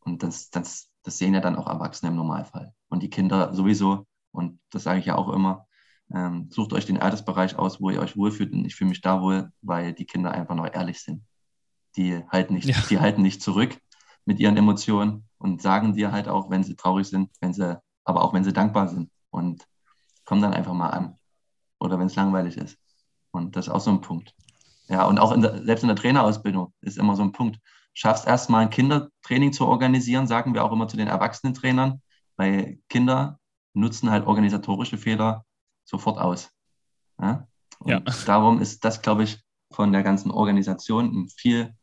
und das, das, das sehen ja dann auch Erwachsene im Normalfall. Und die Kinder sowieso, und das sage ich ja auch immer, ähm, sucht euch den Altersbereich aus, wo ihr euch wohlfühlt. Und ich fühle mich da wohl, weil die Kinder einfach noch ehrlich sind. Die halten nicht, ja. die halten nicht zurück mit ihren Emotionen und sagen dir halt auch, wenn sie traurig sind, wenn sie, aber auch wenn sie dankbar sind und kommen dann einfach mal an. Oder wenn es langweilig ist. Und das ist auch so ein Punkt. Ja, und auch in der, selbst in der Trainerausbildung ist immer so ein Punkt. Schaffst erstmal ein Kindertraining zu organisieren, sagen wir auch immer zu den Erwachsenentrainern, weil Kinder nutzen halt organisatorische Fehler sofort aus. Ja? Und ja. darum ist das, glaube ich, von der ganzen Organisation ein viel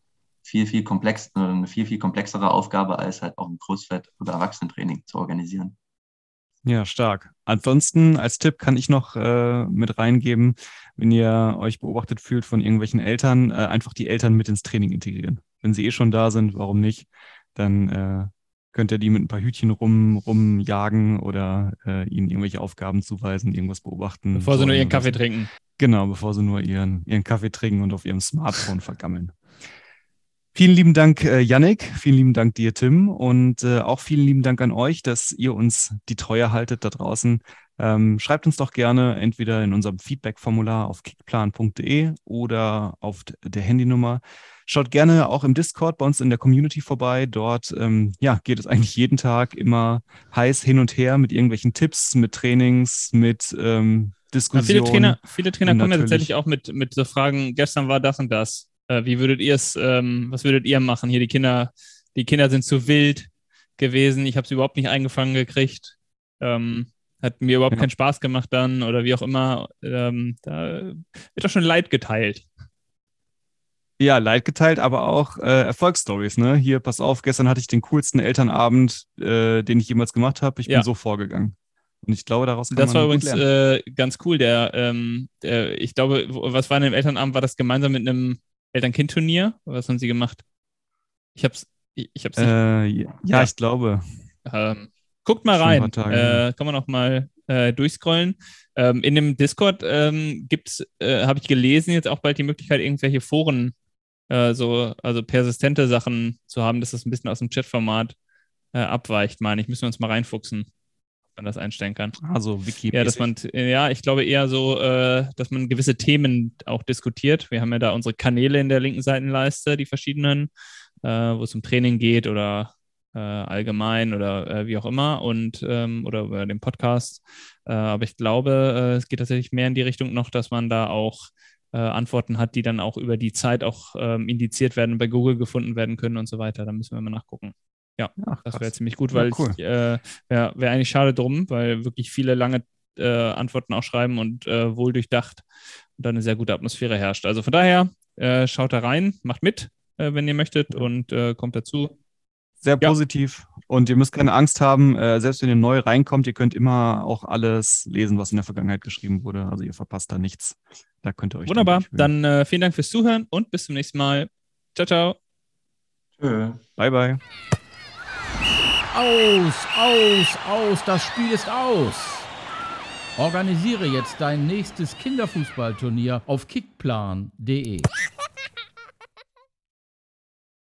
viel, viel komplex, eine viel, viel komplexere Aufgabe, als halt auch ein Großfett- oder Erwachsenentraining zu organisieren. Ja, stark. Ansonsten als Tipp kann ich noch äh, mit reingeben, wenn ihr euch beobachtet fühlt von irgendwelchen Eltern, äh, einfach die Eltern mit ins Training integrieren. Wenn sie eh schon da sind, warum nicht? Dann äh, könnt ihr die mit ein paar Hütchen rum, rumjagen oder äh, ihnen irgendwelche Aufgaben zuweisen, irgendwas beobachten. Bevor sie nur ihren Kaffee trinken. Genau, bevor sie nur ihren, ihren Kaffee trinken und auf ihrem Smartphone vergammeln. Vielen lieben Dank, äh, Yannick. Vielen lieben Dank dir, Tim. Und äh, auch vielen lieben Dank an euch, dass ihr uns die Treue haltet da draußen. Ähm, schreibt uns doch gerne entweder in unserem Feedback-Formular auf kickplan.de oder auf der Handynummer. Schaut gerne auch im Discord bei uns in der Community vorbei. Dort ähm, ja, geht es eigentlich jeden Tag immer heiß hin und her mit irgendwelchen Tipps, mit Trainings, mit ähm, Diskussionen. Ja, viele Trainer, viele Trainer kommen ja tatsächlich auch mit, mit so Fragen, gestern war das und das. Äh, wie würdet ihr es, ähm, was würdet ihr machen? Hier die Kinder, die Kinder sind zu wild gewesen. Ich habe sie überhaupt nicht eingefangen gekriegt. Ähm, hat mir überhaupt ja. keinen Spaß gemacht dann oder wie auch immer. Ähm, da wird doch schon Leid geteilt. Ja, Leid geteilt, aber auch äh, Erfolgsstories. Ne? Hier, pass auf, gestern hatte ich den coolsten Elternabend, äh, den ich jemals gemacht habe. Ich ja. bin so vorgegangen. Und ich glaube, daraus kann Das war übrigens äh, ganz cool. Der, ähm, der, ich glaube, was war in dem Elternabend? War das gemeinsam mit einem Eltern-Kind-Turnier? Was haben Sie gemacht? Ich hab's, ich, ich hab's äh, ja, ja, ich glaube. Ähm, guckt mal rein. Äh, kann man auch mal äh, durchscrollen. Ähm, in dem Discord ähm, gibt's, äh, habe ich gelesen, jetzt auch bald die Möglichkeit, irgendwelche Foren, äh, so, also persistente Sachen zu haben, dass das ein bisschen aus dem Chatformat äh, abweicht, meine ich. Müssen wir uns mal reinfuchsen man das einstellen kann. Also Wiki. Ja, dass man, ja, ich glaube eher so, äh, dass man gewisse Themen auch diskutiert. Wir haben ja da unsere Kanäle in der linken Seitenleiste, die verschiedenen, wo es um Training geht oder äh, allgemein oder äh, wie auch immer und ähm, oder über den Podcast. Äh, aber ich glaube, äh, es geht tatsächlich mehr in die Richtung noch, dass man da auch Antworten hat, die dann auch über die Zeit auch ähm, indiziert werden, bei Google gefunden werden können und so weiter. Da müssen wir mal nachgucken. Ja, Ach, das wäre ziemlich gut, weil ja, cool. äh, wäre wär eigentlich schade drum, weil wirklich viele lange äh, Antworten auch schreiben und äh, wohl durchdacht und dann eine sehr gute Atmosphäre herrscht. Also von daher, äh, schaut da rein, macht mit, äh, wenn ihr möchtet und äh, kommt dazu. Sehr positiv ja. und ihr müsst keine Angst haben, selbst wenn ihr neu reinkommt, ihr könnt immer auch alles lesen, was in der Vergangenheit geschrieben wurde. Also ihr verpasst da nichts. Da könnt ihr euch. Wunderbar, dann, dann vielen Dank fürs Zuhören und bis zum nächsten Mal. Ciao, ciao. Tschö. Bye, bye. Aus, aus, aus, das Spiel ist aus. Organisiere jetzt dein nächstes Kinderfußballturnier auf kickplan.de.